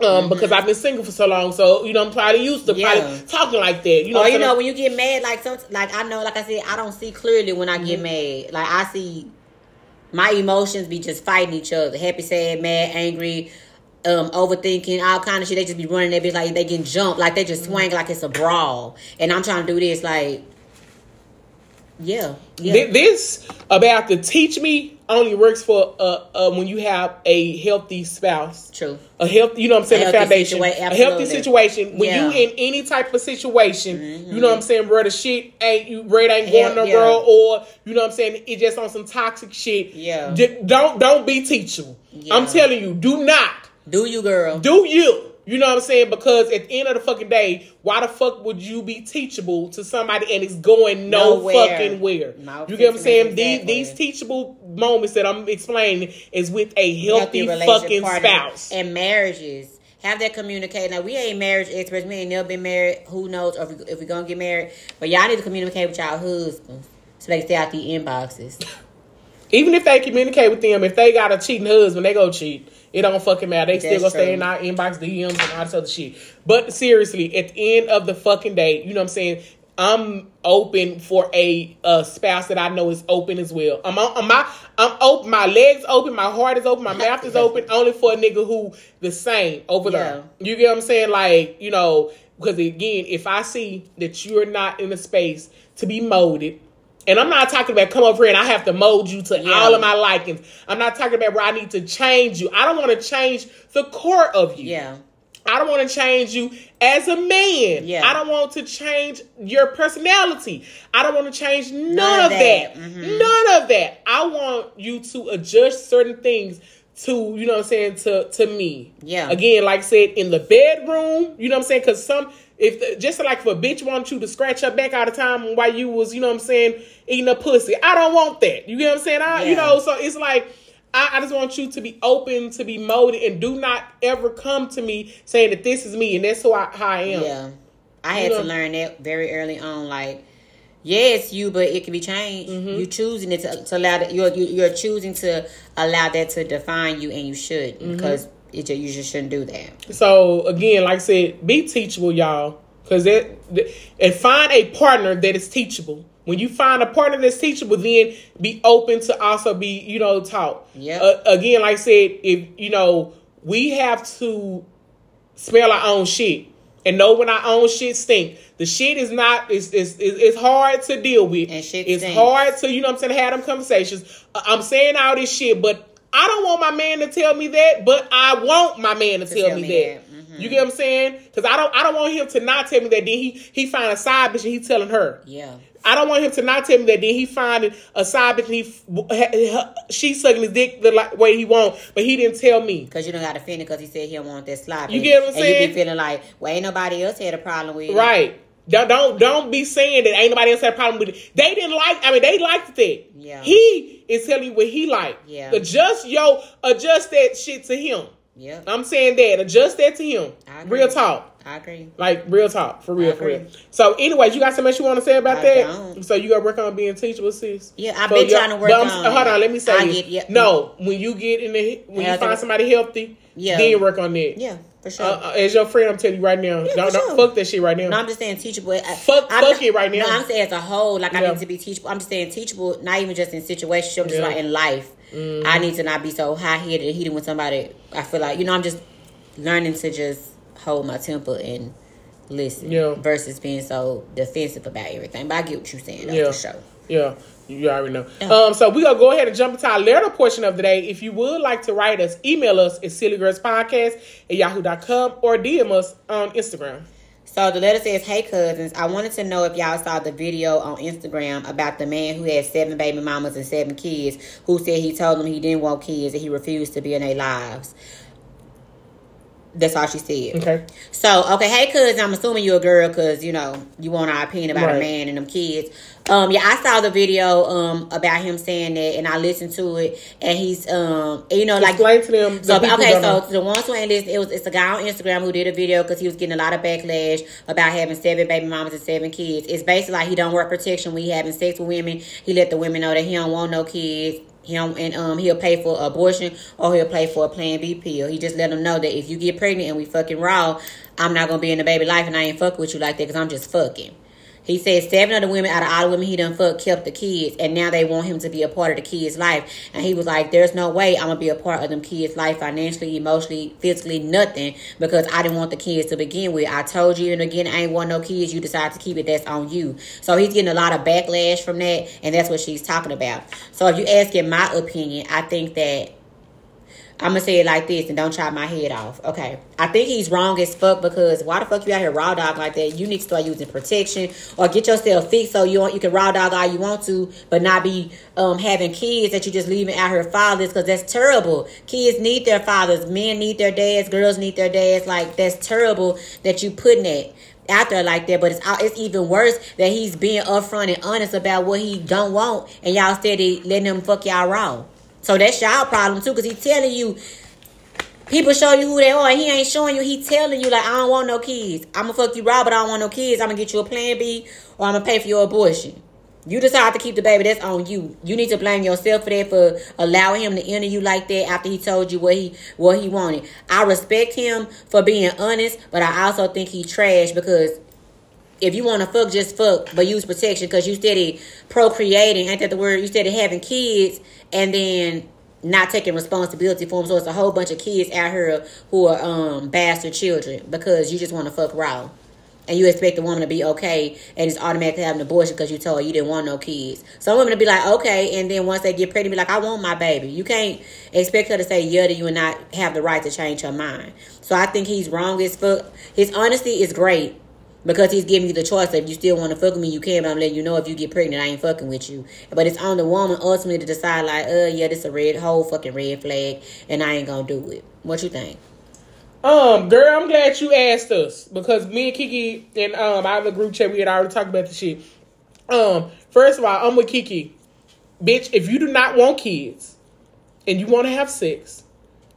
Um, because I've been single for so long, so you know I'm probably used to Mm-hmm. Yeah. probably talking like that. You know, Or you I'm know when you get mad, like some, like I know, like I said, I don't see clearly when I Mm-hmm. get mad. Like I see my emotions be just fighting each other, happy, sad, mad, angry, um, overthinking, all kind of shit. They just be running. They be like they getting jumped, like they just Mm-hmm. swing like it's a brawl. And I'm trying to do this, like, yeah, yeah, This about to teach me only works for uh, uh when you have a healthy spouse. true. A healthy, you know what I'm saying, A a, foundation. situa- a healthy situation. When Yeah. Mm-hmm. you in any type of situation, you know what I'm saying, bro, the shit ain't you Red ain't Yeah, going no yeah. or you know what I'm saying, it just on some toxic shit. Yeah. J- don't don't be teachable. I'm telling you, do not. Do you, girl? Do you. You know what I'm saying? Because at the end of the fucking day, why the fuck would you be teachable to somebody and it's going no Nowhere. fucking where? No, you get what I'm saying? exactly. These, these teachable moments that I'm explaining is with a healthy, relationship fucking spouse. and marriages have that communicate. Now we ain't marriage experts. We ain't never been married. Who knows if we, if we gonna get married? But y'all need to communicate with y'all husbands so they can stay out the inboxes. Even if they communicate with them, if they got a cheating husband, they go cheat. It don't fucking matter. They still gonna stay in our inbox DMs and all this other shit. But seriously, at the end of the fucking day, you know what I'm saying? I'm open for a, uh spouse that I know is open as well. I'm on I'm, my I'm open. My legs open. My heart is open. My mouth is open. Only for a nigga who the same over there. You get what I'm saying? Like you know, because again, if I see that you're not in a space to be molded. And I'm not talking about come over here and I have to mold you to Yeah. all of my likings. I'm not talking about where I need to change you. I don't want to change the core of you. Yeah. I don't want to change you as a man. Yeah. I don't want to change your personality. I don't want to change none, None of that. that. Mhm. None of that. I want you to adjust certain things to, you know what I'm saying, to to me. Yeah. Again, like I said, in the bedroom, you know what I'm saying? Cause some if the, just like if a bitch wants you to scratch her back all the time while you was, you know what I'm saying, eating a pussy. I don't want that. You get what I'm saying? I, You know, so it's like I, I just want you to be open, to be molded, and do not ever come to me saying that this is me and that's who I, how I am. Yeah. I had You to learn that very early on. Like, yeah, it's you, but it can be changed. Mm-hmm. You choosing it to, to allow that. You're you- you're choosing to allow that to define you, and you should Mm-hmm. because it you just shouldn't do that. So again, like I said, be teachable, y'all, because that and find a partner that is teachable. When you find a partner that's teachable, then be open to also be, you know, taught. Yep. Uh, again, like I said, if you know, we have to smell our own shit and know when our own shit stink. The shit is not. It's it's it's hard to deal with. And shit It's stinks. hard to you know what I'm saying have them conversations. Uh, I'm saying all this shit, but I don't want my man to tell me that. But I want my man to, tell, tell me, me that. that. Mhm. You get what I'm saying? Because I don't I don't want him to not tell me that. Then he he find a side bitch and he telling her. Yeah. I don't want him to not tell me that. Then he finding a side bitch and he she sucking his dick the like, way he want, but he didn't tell me. Because you don't got to offended because he said he don't want that sloppy. You get what I'm and saying? you be feeling like, well, ain't nobody else had a problem with it. Right. Don't, don't don't be saying that ain't nobody else had a problem with it. They didn't like. I mean, they liked it. Yeah. He is telling you what he liked. Yeah. Adjust yo, adjust that shit to him. Yep. I'm saying that. Adjust that to him. I. Real talk. I agree. Like real talk, for real, for real. So, anyways, you got something else you want to say about I that? don't. So you got to work on being teachable, sis. Yeah, I've So been trying to work on Hold on, let me say get- yeah. No, when you get in the when Yeah, you find somebody healthy, Yeah. then work on that. Yeah, for sure. Uh, uh, as your friend, I'm telling you right now, Yeah, don't, don't fuck that shit right now. No, I'm just saying teachable. I, Fuck- I'm fuck not- it right now. No, I'm saying as a whole, like I need to be teachable. I'm just saying teachable, not even just in situations. I'm just Yeah. like in life. Mm-hmm. I need to not be so high headed and heated with somebody. I feel like you know I'm just learning to just hold my temper and listen. Yeah. Versus being so defensive about everything. But I get what you're saying. Though, Yeah. For sure. Yeah, you already know. Um, so we're gonna go ahead and jump into our letter portion of the day. If you would like to write us, email us at sillygirlspodcast at yahoo.com or DM us on Instagram. So the letter says, "Hey cousins, I wanted to know if y'all saw the video on Instagram about the man who had seven baby mamas and seven kids, who said he told them he didn't want kids and he refused to be in their lives." That's all she said. Okay. So, okay, hey, cuz, I'm assuming you're a girl because, you know, you want our opinion about Right. a man and them kids. Um, yeah, I saw the video um about him saying that and I listened to it and he's um you know like Explain to them. the so okay, so know. the ones who ain't listening, it was it's a guy on Instagram who did a video because he was getting a lot of backlash about having seven baby mamas and seven kids. It's basically like he don't work protection when he having sex with women. He let the women know that he don't want no kids. Don't, and um he'll pay for abortion or he'll pay for a Plan B pill. He just let them know that if you get pregnant and we fucking raw, I'm not gonna be in the baby life and I ain't fucking with you like that because I'm just fucking. He said seven of the women out of all the women he done fucked kept the kids, and now they want him to be a part of the kids' life. And he was like, "There's no way I'm gonna be a part of them kids' life financially, emotionally, physically, nothing, because I didn't want the kids to begin with. I told you and again, I ain't want no kids. You decide to keep it. That's on you." So he's getting a lot of backlash from that, and that's what she's talking about. So if you asking my opinion, I think that I'm gonna say it like this and don't chop my head off. Okay. I think he's wrong as fuck because why the fuck you out here raw dog like that? You need to start using protection or get yourself fixed so you you can raw dog all you want to, but not be um having kids that you just leaving out here fathers because that's terrible. Kids need their fathers, men need their dads, girls need their dads. Like that's terrible that you putting it out there like that, but it's it's even worse that he's being upfront and honest about what he don't want, and y'all steady letting him fuck y'all raw. So that's y'all problem too, because he's telling you people show you who they are. He ain't showing you. He telling you like, I don't want no kids. I'm gonna fuck you raw, but I don't want no kids. I'm gonna get you a plan B, or I'm gonna pay for your abortion. You decide to keep the baby. That's on you. You need to blame yourself for that for allowing him to enter you like that after he told you what he what he wanted. I respect him for being honest, but I also think he trash because if you want to fuck, just fuck, but use protection because you steady procreating. Ain't that the word? You steady having kids and then not taking responsibility for them. So it's a whole bunch of kids out here who are um bastard children because you just want to fuck raw. And you expect the woman to be okay and just automatically have an abortion because you told her you didn't want no kids. Some women to be like, okay, and then once they get pregnant, be like, I want my baby. You can't expect her to say yeah to you and not have the right to change her mind. So I think he's wrong as fuck. His honesty is great because he's giving you the choice. If you still want to fuck with me, you can. But I'm letting you know if you get pregnant, I ain't fucking with you. But it's on the woman ultimately to decide, like, uh, yeah, this a red whole fucking red flag, and I ain't gonna do it. What you think? Um, girl, I'm glad you asked us because me and Kiki and um, I have a group chat. We had already talked about the shit. Um, first of all, I'm with Kiki, bitch. If you do not want kids and you want to have sex,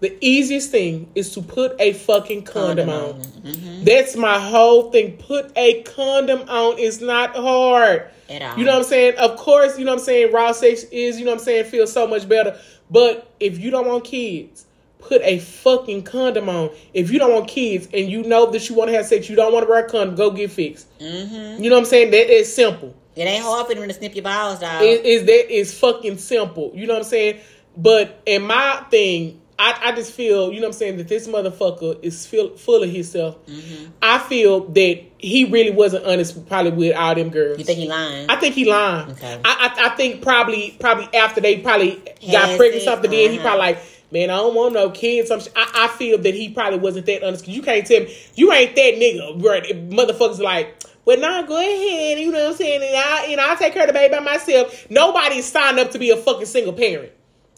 the easiest thing is to put a fucking condom, condom on. Mm-hmm. That's my whole thing. Put a condom on. It's not hard. At all. You know what I'm saying? Of course, you know what I'm saying. Raw sex is, you know what I'm saying, feels so much better. But if you don't want kids, put a fucking condom on. If you don't want kids and you know that you want to have sex, you don't want to wear a condom, go get fixed. Mm-hmm. You know what I'm saying? That is simple. It ain't hard for them to snip your balls, dog. It is that is fucking simple. You know what I'm saying? But in my thing, I, I just feel, you know what I'm saying, that this motherfucker is full, full of himself. Mm-hmm. I feel that he really wasn't honest probably with all them girls. You think he lying? I think he lying. Okay. I, I, I think probably probably after they probably got pregnant something, uh-huh. then he uh-huh. probably like, man, I don't want no kids. I, I feel that he probably wasn't that honest you can't tell me you ain't that nigga. Right? Motherfuckers like, well, nah, go ahead. You know what I'm saying? And I, you know, I take care of the baby by myself. Nobody's signed up to be a fucking single parent.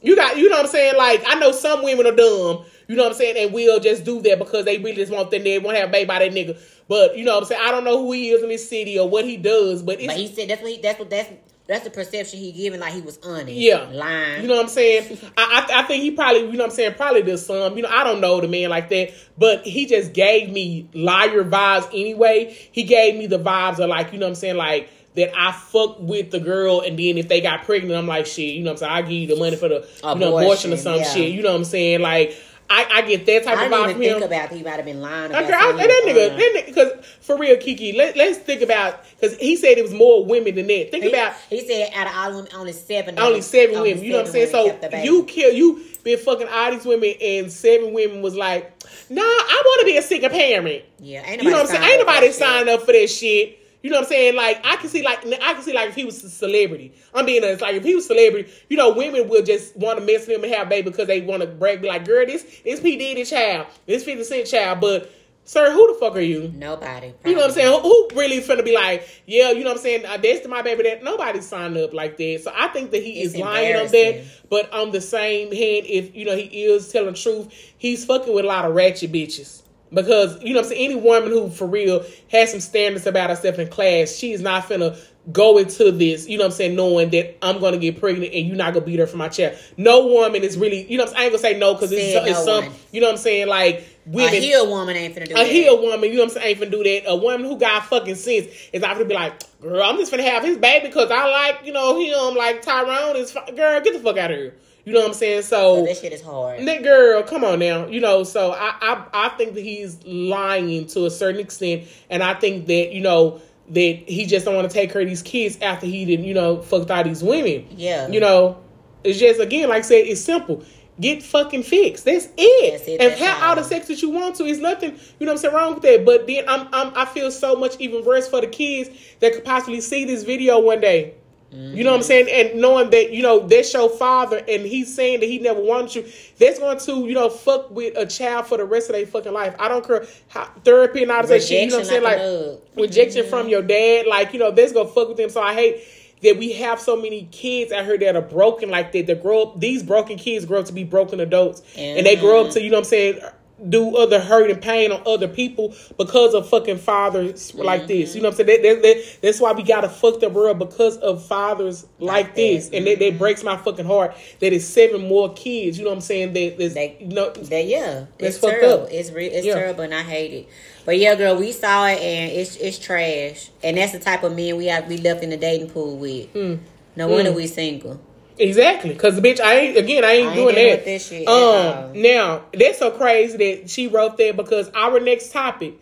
You got, you know what I'm saying? Like, I know some women are dumb. You know what I'm saying? And will just do that because they really just want them. They want to have a baby by that nigga. But you know what I'm saying? I don't know who he is in this city or what he does. But, but he said that's what he, that's what that's that's the perception he giving, like he was honest. Yeah, lying. You know what I'm saying? I, I, I think he probably, you know what I'm saying, probably does some. You know, I don't know the man like that, but he just gave me liar vibes anyway. He gave me the vibes of like, you know what I'm saying, like that I fuck with the girl, and then if they got pregnant, I'm like, shit, you know what I'm saying? I give you the money for the abortion, you know, abortion or some yeah. shit. You know what I'm saying? Like, I, I get that type I of vibe from him. Think about he might have been lying. About okay, I, uh-huh. that nigga, that because for real, Kiki, let, us think about because he said it was more women than that. Think he, about he said out of all women, only seven, only seven only women. You know what I'm saying? So you kill you been fucking all these women, and seven women was like, Nah, I want to be a single parent. Yeah, ain't you know what I'm saying? Ain't nobody signed up for that shit. You know what I'm saying? Like I can see like I can see like if he was a celebrity. I'm being honest. Like if he was a celebrity, you know, women will just want to mess with him and have a baby because they want to brag, be like, girl, this this P Diddy child, this 50 Cent child, but. Sir, who the fuck are you? Nobody. Probably. You know what I'm saying? Who, who really finna be like, yeah, you know what I'm saying? Uh, that's my baby. That nobody signed up like that. So I think that he it's is lying on that. But on the same hand, if you know he is telling truth, he's fucking with a lot of ratchet bitches. Because, you know I'm saying, any woman who for real has some standards about herself in class, she is not finna go into this, you know I'm saying, knowing that I'm gonna get pregnant and you're not gonna beat her for my child. No woman is really, you know I'm saying, I ain't gonna say no because it's, no it's some, you know what I'm saying, like women. A heel woman ain't finna do a that. A heel woman, you know what I'm saying, ain't finna do that. A woman who got fucking sense is not gonna be like, girl, I'm just finna have his baby because I like, you know, him, like Tyrone is, girl, get the fuck out of here. You know what I'm saying? So that shit is hard. That girl, come on now. You know, so I, I I think that he's lying to a certain extent, and I think that you know that he just don't want to take care of these kids after he didn't you know fucked all these women. Yeah. You know, it's just again like I said, it's simple. Get fucking fixed. That's it. That's it and that's have all the sex that you want to. It's nothing, you know what I'm saying, wrong with that. But then I'm, I'm I feel so much even worse for the kids that could possibly see this video one day Mm-hmm. You know what I'm saying? And knowing that, you know, that's your father and he's saying that he never wanted you, that's going to, you know, fuck with a child for the rest of their fucking life. I don't care how therapy and all that shit. You know what I'm saying? Like rejection mm-hmm. from your dad, like, you know, that's gonna fuck with them. So I hate that we have so many kids out here that are broken like that. That grow up these broken kids grow up to be broken adults. Mm-hmm. And they grow up to, you know what I'm saying, do other hurt and pain on other people because of fucking fathers like this. You know what I'm saying? That, that, that, that's why we got a fucked up world because of fathers like, Like this, that. and that, that breaks my fucking heart. That is seven more kids. You know what I'm saying? That, that's, They- you know, That yeah, That's it's fucked terrible. up. It's re- it's Yeah. terrible, and I hate it. But yeah, girl, we saw it, and it's it's trash. And that's the type of men we have we left in the dating pool with. Hmm. No wonder we single. Exactly, because the bitch, I ain't again, I ain't, I doing that. with shit um, now that's so crazy that she wrote that because our next topic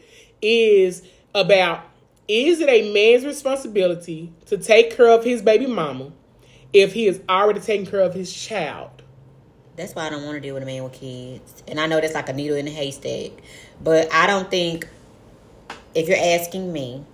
is about is it a man's responsibility to take care of his baby mama if he is already taking care of his child? That's why I don't want to deal with a man with kids. And I know that's like a needle in a haystack. But I don't think, if you're asking me,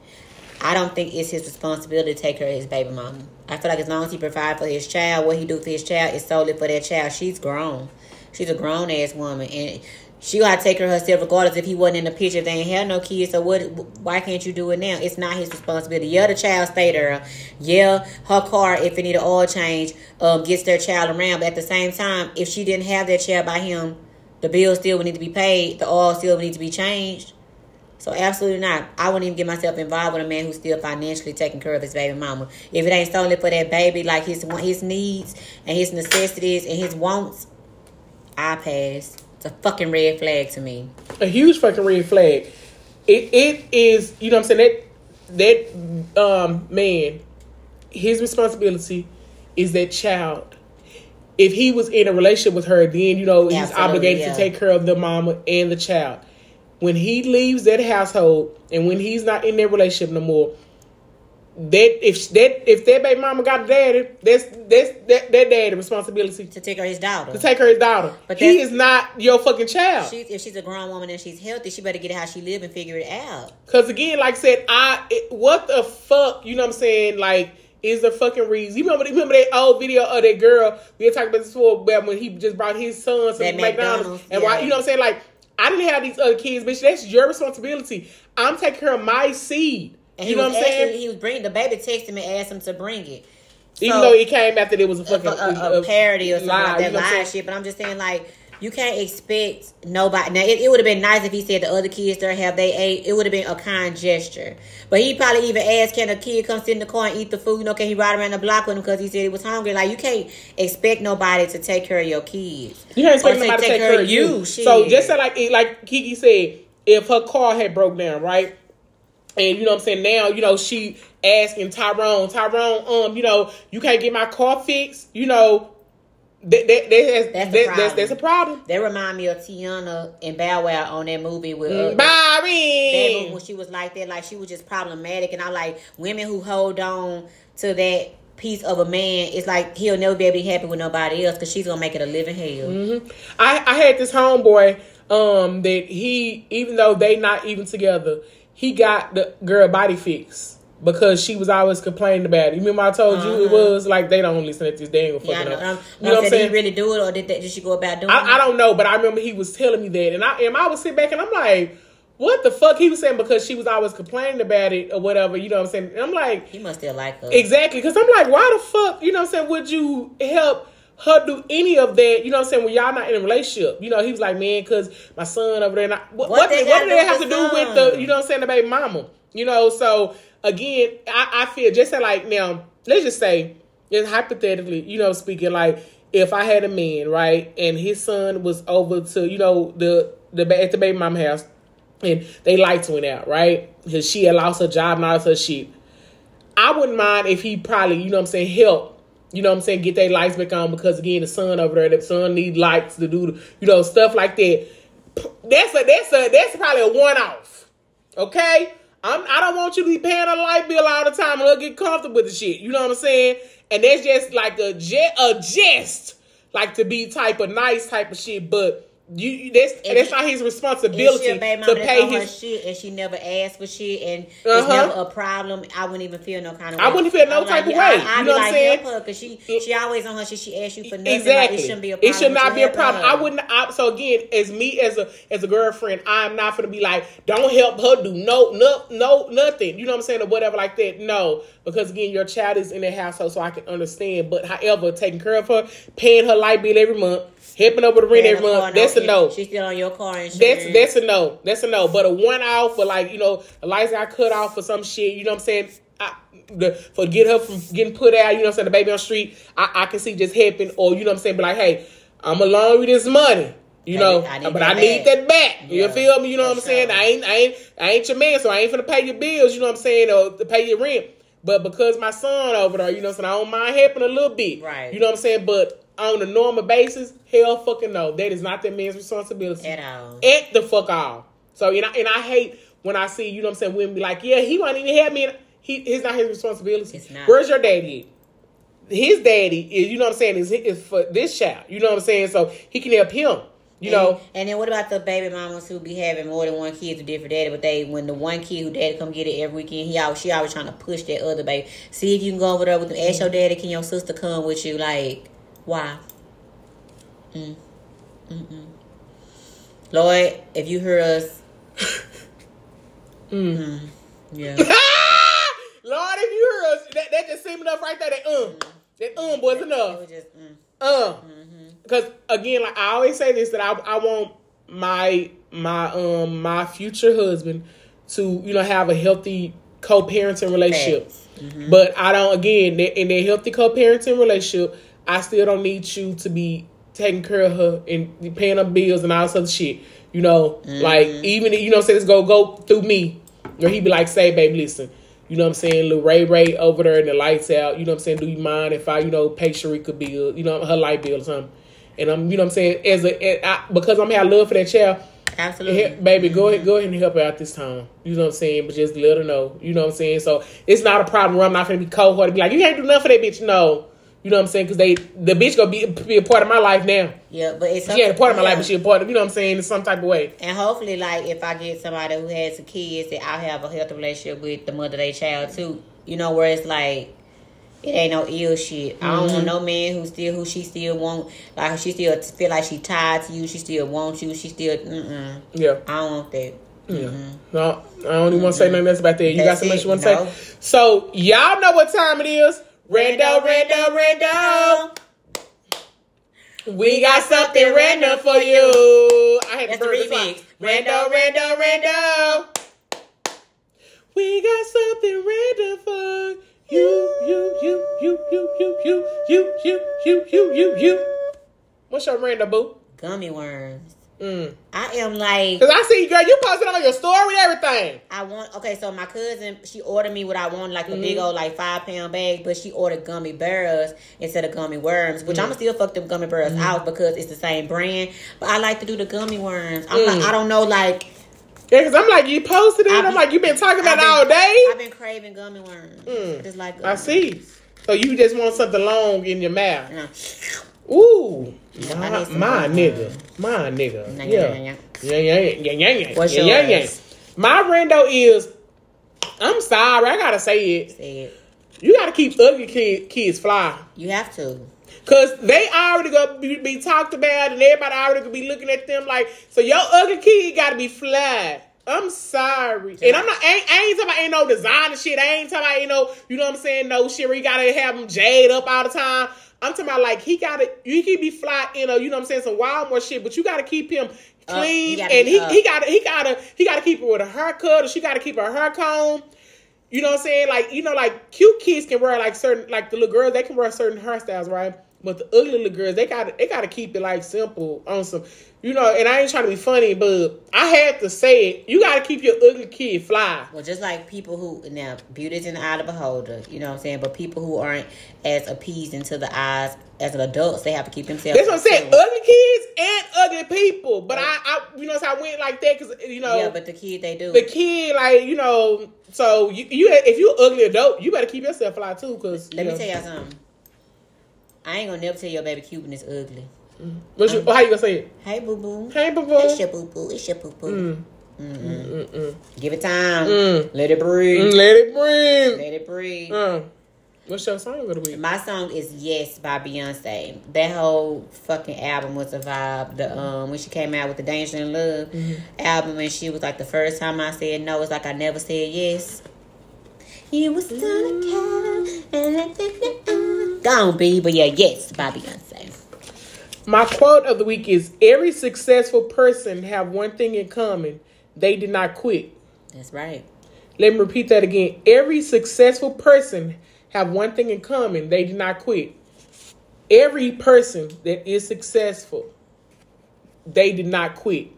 I don't think it's his responsibility to take care of his baby mama. I feel like as long as he provide for his child, what he do for his child is solely for that child. She's grown. She's a grown ass woman. And she got to take care of herself regardless if he wasn't in the picture. If they ain't had no kids, so what? Why can't you do it now? It's not his responsibility. Yeah, the child stay there. Yeah, her car, if it need an oil change, um, gets their child around. But at the same time, if she didn't have that child by him, the bill still would need to be paid. The oil still would need to be changed. So absolutely not. I wouldn't even get myself involved with a man who's still financially taking care of his baby mama. If it ain't solely for that baby, like his his needs and his necessities and his wants, I pass. It's a fucking red flag to me. a huge fucking red flag. It it is, you know what I'm saying, that that um man, his responsibility is that child. If he was in a relationship with her, then you know he's Absolutely, obligated yeah. to take care of the mama and the child. When he leaves that household and when he's not in that relationship no more, that if that if that baby mama got a daddy, that's that's that that daddy responsibility To take her his daughter. to take her his daughter. But he is not your fucking child. She's, if she's a grown woman and she's healthy, she better get it how she live and figure it out. Cause again, like I said, I it, what the fuck, you know what I'm saying? Like, is the fucking reason? You remember? Remember that old video of that girl we had talked about this before, when he just brought his son to McDonald's, McDonald's, and why? You know what I'm saying? Like, I didn't have these other kids, bitch. That's your responsibility. I'm taking care of my seed. And you he know was what I'm actually, saying? he was bringing the baby texted him and asked him to bring it. Even though it came after there was a a, fucking a, a parody or something lie, like you that know what lie shit. But I'm just saying, like, you can't expect nobody. Now, it, it would have been nice if he said the other kids there have they ate. It would have been a kind gesture. But he probably even asked, can a kid come sit in the car and eat the food? You know, can he ride around the block with him because he said he was hungry? Like, you can't expect nobody to take care of your kids. You can't expect nobody to take care of you. shit. So just say like like Kiki said, if her car had broke down, right? And you know what I'm saying? Now, you know, she asking Tyrone, Tyrone, um, you know, you can't get my car fixed, you know. That, that, has, That's a that, that's, problem. that's a problem. That remind me of Tiana and Bow Wow on that movie with uh, Mm, that Barry. when she was like that, like she was just problematic, and I like women who hold on to that piece of a man. It's like he'll never be able to be happy with nobody else because she's gonna make it a living hell. Mm-hmm. I, I had this homeboy um that he even though they not even together, he got the girl body fixed because she was always complaining about it. You remember I told you it was like they don't listen to this. They ain't gonna Uh-huh. Yeah, know. Um, You know what I'm saying? did he really do it, or did, that, did she go about doing I, I don't know, but I remember he was telling me that, and I and I would sit back and I'm like, what the fuck? He was saying because she was always complaining about it or whatever. You know what I'm saying? And I'm like, He must still like her. exactly, because I'm like, why the fuck? You know what I'm saying? Would you help? Her do any of that, you know what I'm saying? When y'all not in a relationship, you know, he was like, man, because my son over there, and I, what, What what, they what, do they have to with do with the, you know what I'm saying, the baby mama? You know, so again, I, I feel just like now, let's just say, just hypothetically, you know, speaking like if I had a man, right, and his son was over to, you know, the the at the baby mama house, and they lights went out, right, because she had lost her job and all other shit. I wouldn't mind if he probably, you know I'm saying, help, you know I'm saying, get their lights back on because again, the son over there, the son need lights to do, you know, stuff like that. That's a that's a that's probably a one off. Okay? I'm I don't want you to be paying a light bill all the time and get comfortable with the shit. You know what I'm saying? And that's just like a a jest, like to be type of nice type of shit, but you that's If that's not his responsibility to pay his shit and she never asked for shit and Uh-huh. it's never a problem, I wouldn't even feel no kind of way. I wouldn't feel no type of way. I, I'd You be know what I'm like, saying? help her because she, she always on her shit. She asks you for nothing. Like, Exactly. it shouldn't be a problem. It should not be a problem. her. I wouldn't. I, so again, as me as a as a girlfriend, I'm not gonna be like, don't help her do no no no nothing. You know what I'm saying or whatever like that. No, because again, your child is in the household, so I can understand. But however, taking care of her, paying her light bill every month, helping her with the rent every month, that's that's a no. She's still on your car insurance. That's that's a no. That's a no. But a one off for like you know a lights got cut off for some shit. You know what I'm saying? I, the, for get her from getting put out. You know what I'm saying? The baby on the street. I, I can see just happen. Or you know what I'm saying? But like, hey, I'm along with this money. You I know, need- I need but I need back. that back. You Yeah, feel me? You know what I'm saying? I ain't, I ain't, I ain't your man, so I ain't finna pay your bills. You know what I'm saying? Or to pay your rent. But because my son over there, you know what I'm saying? I don't mind helping a little bit. Right. You know what I'm saying? But on a normal basis, hell fucking no. That is not that man's responsibility at all. at the fuck all. So and I, and I hate when I see you know what I'm saying women be like, yeah, he won't even help me. He it's not his responsibility. It's not. Where's your daddy? at? His daddy is you know what I'm saying is is for this child. You know what I'm saying. So he can help him. You know. And then what about the baby mamas who be having more than one kid to different daddy, but they when the one kid who daddy come get it every weekend, he always she always trying to push that other baby. See if you can go over there with them. Ask your daddy, can your sister come with you? Like, why? Mm. Mm-mm. Lord, if you hear us, mm. yeah, Lord, if you hear us, that, that just seemed enough right there. That um, that um was it enough. was just mm. Uh, because again, like I always say this that I I want my my um my future husband to you know have a healthy co-parenting relationship. Mm-hmm. But I don't again in their healthy co-parenting relationship, I still don't need you to be taking care of her and paying her bills and all this other shit. You know, like Mm-hmm. even you know, say this go go through me, or he be like, "Say, babe, listen." You know what I'm saying? Little Ray Ray over there and the lights out. You know what I'm saying? Do you mind if I, you know, pay Sharika bill, you know, her light bill or something? And I'm, you know what I'm saying? As a, I, because I'm having love for that child, absolutely. Hey, baby, go ahead, go ahead and help her out this time. You know what I'm saying? But just let her know. You know what I'm saying? So it's not a problem where I'm not gonna be cold hearted. Be like, you can't do nothing for that bitch. No, you know what I'm saying? Because they, the bitch gonna be be a part of my life now. Yeah, but it's She ain't a part of my yeah. life, but she a part of. You know what I'm saying? In some type of way. And hopefully, like, if I get somebody who has some kids, that I'll have a healthy relationship with the mother of their child too. You know, where it's like it ain't no ill shit. I don't Mm-hmm. want no man who still who she still want like she still feel like she tied to you. She still wants you. She still. Mm-mm. Yeah. I don't want that. Yeah. No, I don't even want to say nothing else about that. You got That's so much you want to no. say? So y'all know what time it is. Rando, rando, rando. We got something random for you. I had That's to the burn this remix. out. Rando, rando, rando. We got something random for you, you, you, you, you, you, you, you, you, you, you, you, you. What's your random boo? Gummy worms. Mm. I am like Cause I see, girl, you posted on your story, everything. I want okay, so my cousin she ordered me what I want, like a Mm-hmm. big old like five pound bag, but she ordered gummy bears instead of gummy worms, which Mm. I'ma still fuck them gummy bears out because it's the same brand. But I like to do the gummy worms. I'm Mm. like I don't know, like Yeah, cause I'm like, you posted it. I I'm like, you've been talking about I've it all day. I've been craving gummy worms. Mm. I just like I gummy see. So you just want something long in your mouth. worms. Ooh, my, my nigga, my nigga. Yeah, yeah, yeah, yeah, yeah, yeah. What's yeah, yeah, yeah. My rando is. I'm sorry, I gotta say it. Say it. You gotta keep ugly kid, kids fly. You have to. Cause they already gonna be, be talked about, and everybody already gonna be looking at them like, so your ugly kid gotta be fly. I'm sorry, and I'm not. I ain't, I ain't talking about ain't no designer shit. I ain't talking about ain't no, you know what I'm saying? No shit where you gotta have them jade up all the time. I'm talking about like he gotta, you can be fly in a, you know what I'm saying, some wild more shit, but you gotta keep him Uh, clean, he and he up. he gotta he gotta he gotta keep her with a haircut, or she gotta keep her hair comb. You know what I'm saying? Like, you know, like cute kids can wear like certain like the little girls, they can wear certain hairstyles, right? But the ugly little girls, they gotta they gotta keep it like simple on some you know, and I ain't trying to be funny, but I had to say it. You gotta keep your ugly kid fly. Well, just like people who now beauty's in the eye of the beholder, you know what I'm saying. But people who aren't as appeasing to the eyes as an adults, they have to keep themselves. That's what I'm saying. Ugly kids and ugly people. But I, I you know, so I went like that because you know Yeah, but the kid they do. the kid, like you know, so you, you if you ugly adult, you better keep yourself fly too. Cause Let me know. tell y'all something. I ain't gonna never tell your baby Cuban is ugly. What's your, how you gonna say it? Hey boo boo. Hey, boo boo. It's your boo boo. It's your boo boo. Mm, mm, mm. Give it time. Mm. Let it breathe. Mm, Let it breathe. Let it breathe. Uh, what's your song of the week? My song is Yes by Beyonce. That whole fucking album was a vibe. The um when she came out with the Danger in Love Mm-hmm. album and she was like the first time I said no, it's like I never said yes. You was still a cat and Gone B, but yeah, yes by Beyonce. My quote of the week is every successful person have one thing in common. They did not quit. That's right. Let me repeat that again. Every successful person have one thing in common. They did not quit. Every person that is successful, they did not quit.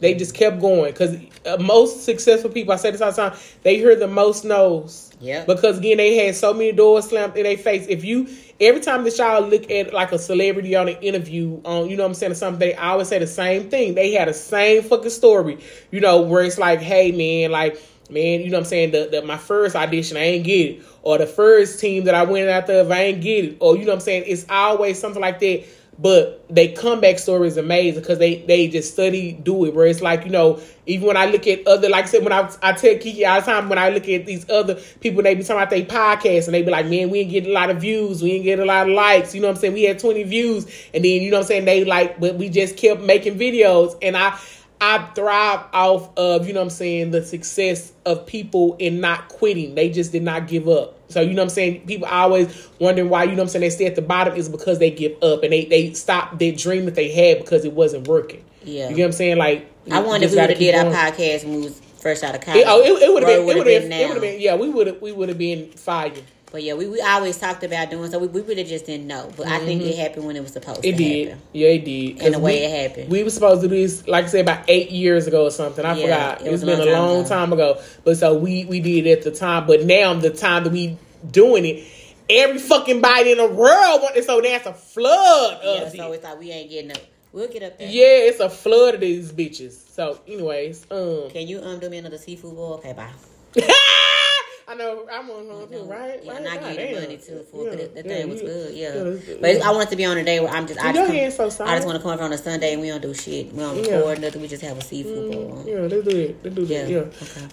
They just kept going because uh, most successful people, I say this all the time, they hear the most no's. Yeah. Because again, they had so many doors slammed in their face. If you every time that y'all look at like a celebrity on an interview on, you know what I'm saying, or something, they always say the same thing. They had the same fucking story, you know, where it's like, hey man, like man, you know what I'm saying, the, the my first audition, I ain't get it, or the first team that I went after, if I ain't get it, or you know what I'm saying, it's always something like that but they comeback story is amazing because they they just study do it where it's like you know even when I look at other like I said when I I tell Kiki all the time when I look at these other people they be talking about they podcast and they be like man we ain't get a lot of views. We ain't get a lot of likes. You know what I'm saying? We had 20 views. And then you know what I'm saying? They like but we just kept making videos. And I I thrive off of, you know what I'm saying, the success of people in not quitting. They just did not give up. So, you know what I'm saying? People always wondering why, you know what I'm saying, they stay at the bottom is because they give up and they, they stop their dream that they had because it wasn't working. Yeah. You know what I'm saying? Like, I wonder if we would have did our podcast when we was fresh out of college. It, oh, it, it would have been, it would have been, now. it would have been, yeah, we would have, we would have been fire. But yeah, we, we always talked about doing so. We, we really just didn't know. But I think it happened when it was supposed to. It to did. happen. Yeah, it did. And the way we- it happened. We were supposed to do this, like I said, about eight years ago or something. I Yeah, forgot. it It's been a long time time ago. But so we we did it at the time. But now the time that we doing it, every fucking body in the world want it. So that's a flood Yeah, of so it. it's like we ain't getting up. We'll get up there. Yeah, it's a flood of these bitches. So, anyways, um, Can you um do me another seafood bowl? Okay, bye. I know I'm on her too, right? Yeah, right? and I God give you the money too for Yeah, but that, that yeah, thing was good. Yeah, but I want it to be on a day where I'm just. I just, come, so I just want to come over on a Sunday and we don't do shit. We don't Yeah. record nothing. We just have a seafood bowl. Yeah, they do it. They do that. Yeah,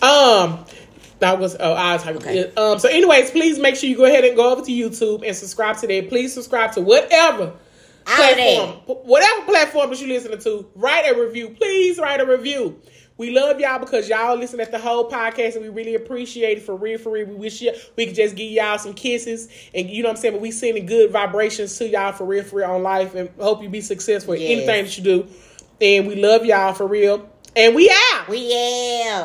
Yeah. Um, that was oh I was talking. Okay. Um. So, anyways, please make sure you go ahead and go over to YouTube and subscribe to that. Please subscribe to whatever platform, whatever platform that you listening to. Write a review. Please write a review. We love y'all because y'all listen at the whole podcast and we really appreciate it for real, for real. We wish you, we could just give y'all some kisses and you know what I'm saying, but we sending good vibrations to y'all for real, for real on life and hope you be successful in Yes. anything that you do. And we love y'all for real. And we out. We yeah.